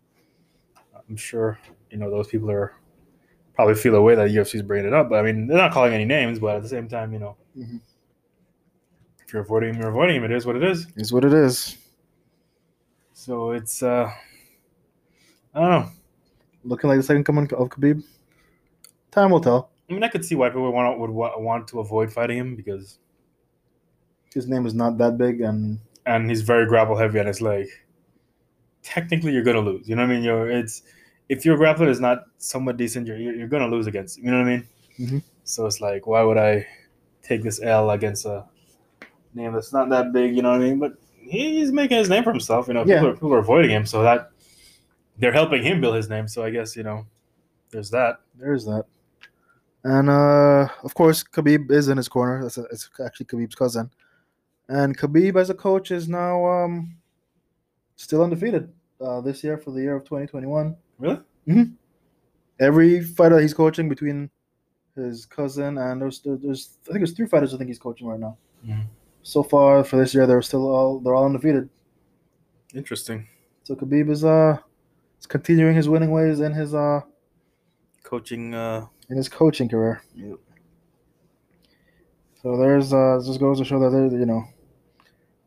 I'm sure you know those people are probably feel a way that UFC is bringing it up, but I mean they're not calling any names, but at the same time, you know, Mhm. if you're avoiding him, you're avoiding him. It is what it is. It is what it is. So it's uh, I don't know. Looking like the second coming of Khabib. Time will tell. I mean, I could see why people would want would want to avoid fighting him because His name is not that big, and and he's very grapple heavy, and it's like technically you're gonna lose. You know what I mean? You're it's if your grappler is not somewhat decent, you're you're, gonna lose against. Him, you know what I mean? Mhm. So it's like, why would I take this L against a name that's not that big? You know what I mean? But he's making his name for himself. You know, Yeah. people are people are avoiding him, so that they're helping him build his name. So I guess you know, there's that. there's that. And uh, of course, Khabib is in his corner. That's it's actually Khabib's cousin, and Khabib as a coach is now um, still undefeated uh, this year for the year of 2021. Really? hmm Every fighter he's coaching between his cousin and there's there's I think there's three fighters I think he's coaching right now. Mhm. So far for this year, they're still all they're all undefeated. Interesting. So Khabib is uh, is continuing his winning ways in his uh Coaching. uh in his coaching career. Yep. So there's uh just goes to show that there you know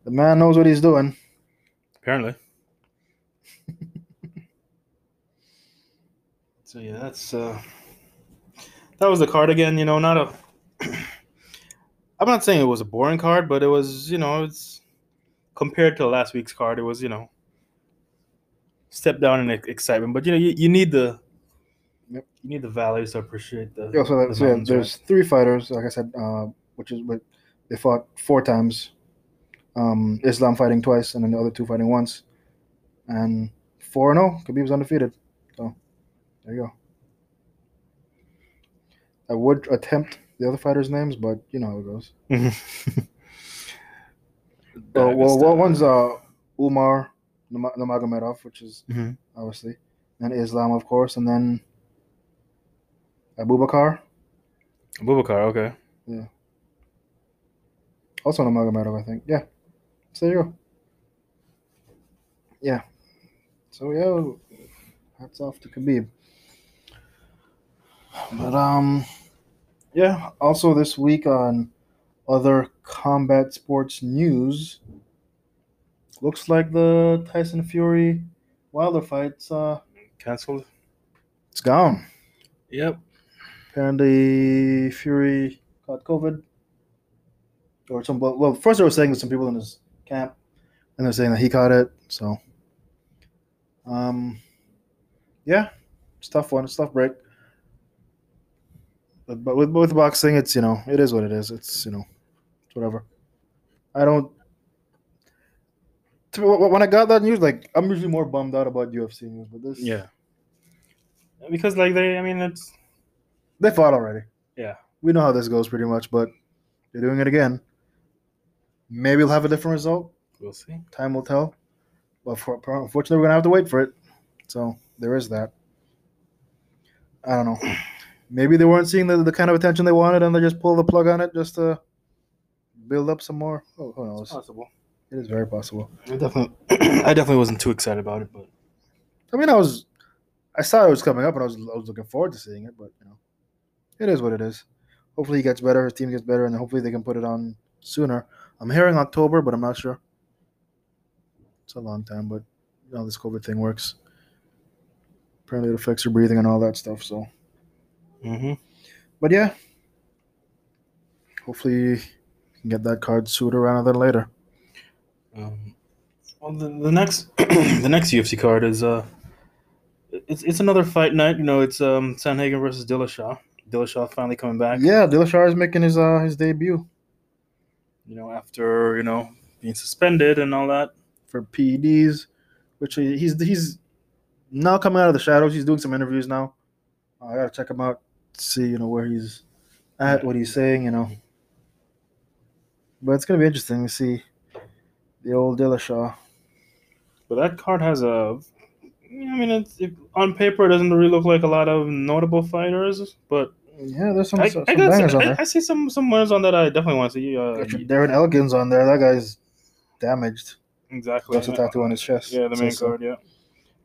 the man knows what he's doing. Apparently. so yeah, that's uh that was the card again, you know, not a I'm not saying it was a boring card, but it was, you know, it's compared to last week's card, it was, you know, step down in excitement. But you know, you, you need the Yep. you need the valleys to appreciate the, Yeah, so, that, the so yeah, mountains, right? there's three fighters, like I said, uh, which is what they fought four times. Um, Islam fighting twice, and then the other two fighting once, and four and zero. Khabib's undefeated. So there you go. I would attempt the other fighters' names, but you know how it goes. Uh, well, well, one's uh, Umar Nurmagomedov, which is Mhm. obviously, and Islam, of course, and then Abubakar, Abubakar, okay. Yeah. Also Nurmagomedov, I think. Yeah, so there you go. Yeah, so yeah, hats off to Khabib. But um, yeah. Also, this week on other combat sports news, looks like the Tyson Fury Wilder fight's uh, Cancelled. it's gone. Yep. Apparently, Fury caught COVID, or some. Well, first they were saying some people in his camp, and they're saying that he caught it. So, um, yeah, it's a tough one. It's a tough break. But, but with with boxing, it's you know it is what it is. It's you know, it's whatever. I don't. to- When I got that news, like I'm usually more bummed out about UFC news, but this, Yeah. Because like they I mean it's they fought already. Yeah. we know how this goes pretty much, but they're doing it again. Maybe we'll have a different result. we'll see. Time will tell. But for, unfortunately, we're gonna have to wait for it. So there is that. I don't know. Maybe they weren't seeing the, the kind of attention they wanted, and they just pulled the plug on it just to build up some more. Oh, who knows? possible. It is very possible. I definitely I definitely wasn't too excited about it, but I mean, I was, I saw it was coming up, and I was, I was looking forward to seeing it. But you know, it is what it is. Hopefully, he gets better. His team gets better, and hopefully, they can put it on sooner. I'm hearing October, but I'm not sure. It's a long time, but you know, this COVID thing works. Apparently, it affects your breathing and all that stuff. So, mm-hmm. but yeah, hopefully, you can get that card sooner rather than later. Um, well, the, the next the next UFC card is uh, it's it's another fight night. You know, it's um Sandhagen versus Dillashaw. Dillashaw finally coming back. Yeah, Dillashaw is making his uh his debut You know, after you know being suspended and all that. for PEDs, which he's he's now coming out of the shadows. He's doing some interviews now. I gotta check him out, see you know where he's at, what he's saying, you know. But it's gonna be interesting to see the old Dillashaw. But that card has a. I mean, it's it, on paper it doesn't really look like a lot of notable fighters, but Yeah, there's some, I, some I, bangers some, on there. I see some some winners on that I definitely want to see. Uh, Got your Darren Elkins on there. That guy's damaged. exactly. That's a tattoo on his chest. Yeah, the main so. card. Yeah.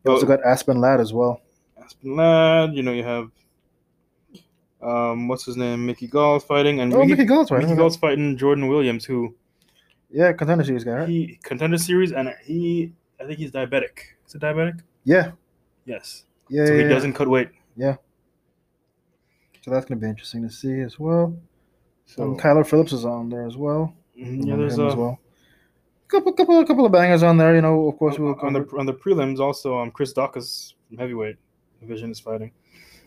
You also got Aspen Ladd as well. Aspen Ladd. You know, you have. Um, what's his name? Mickey Gall fighting, and Oh, Mickey Gall's right. Mickey Gall's fighting Jordan Williams, who Yeah, contender series guy, right? he contender series, and he, I think he's diabetic. Is it diabetic? Yeah, Yes. yeah. So yeah, he yeah. doesn't cut weight. Yeah. So that's gonna be interesting to see as well. So um, Kyler Phillips is on there as well. mhm, yeah, there's a as well. Couple, couple, couple of bangers on there. You know, of course, we'll on the on the prelims also. Um, Chris Daukaus from heavyweight division is fighting.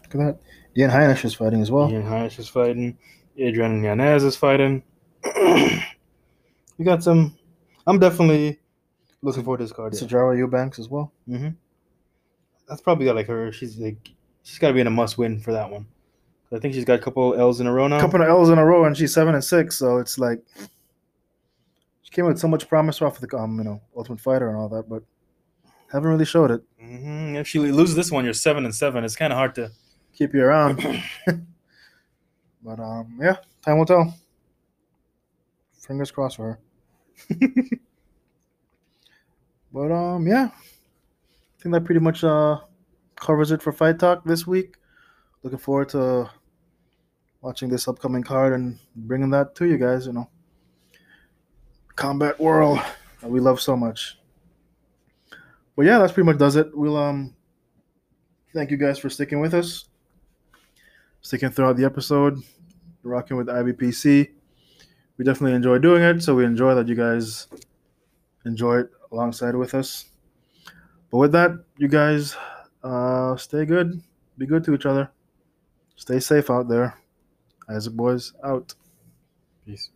look at that. Ian Heinisch is fighting as well. Ian Heinisch is fighting. Adrian Yanez is fighting. you got some. I'm definitely looking forward to this card. Yeah. Sijara Eubanks as well. hmm That's probably got like her. She's like she's got to be in a must win for that one. I think she's got a couple L's in a row now. couple of L's in a row, and she's seven and six. So it's like she came with so much promise off of the um, you know, Ultimate Fighter and all that, but haven't really showed it. hmm If she loses this one, you're seven and seven. It's kind of hard to. Keep you around. but um, yeah, time will tell. Fingers crossed for her. But um, yeah, I think that pretty much uh covers it for Fight Talk this week. Looking forward to watching this upcoming card and bringing that to you guys. You know, combat world that we love so much. But yeah, that's pretty much does it. We'll um thank you guys for sticking with us, sticking throughout the episode, rocking with IBPC. We definitely enjoy doing it, so we enjoy that you guys enjoy it alongside with us. But with that, you guys uh, stay good, be good to each other, stay safe out there. Isaac Boys out. Peace.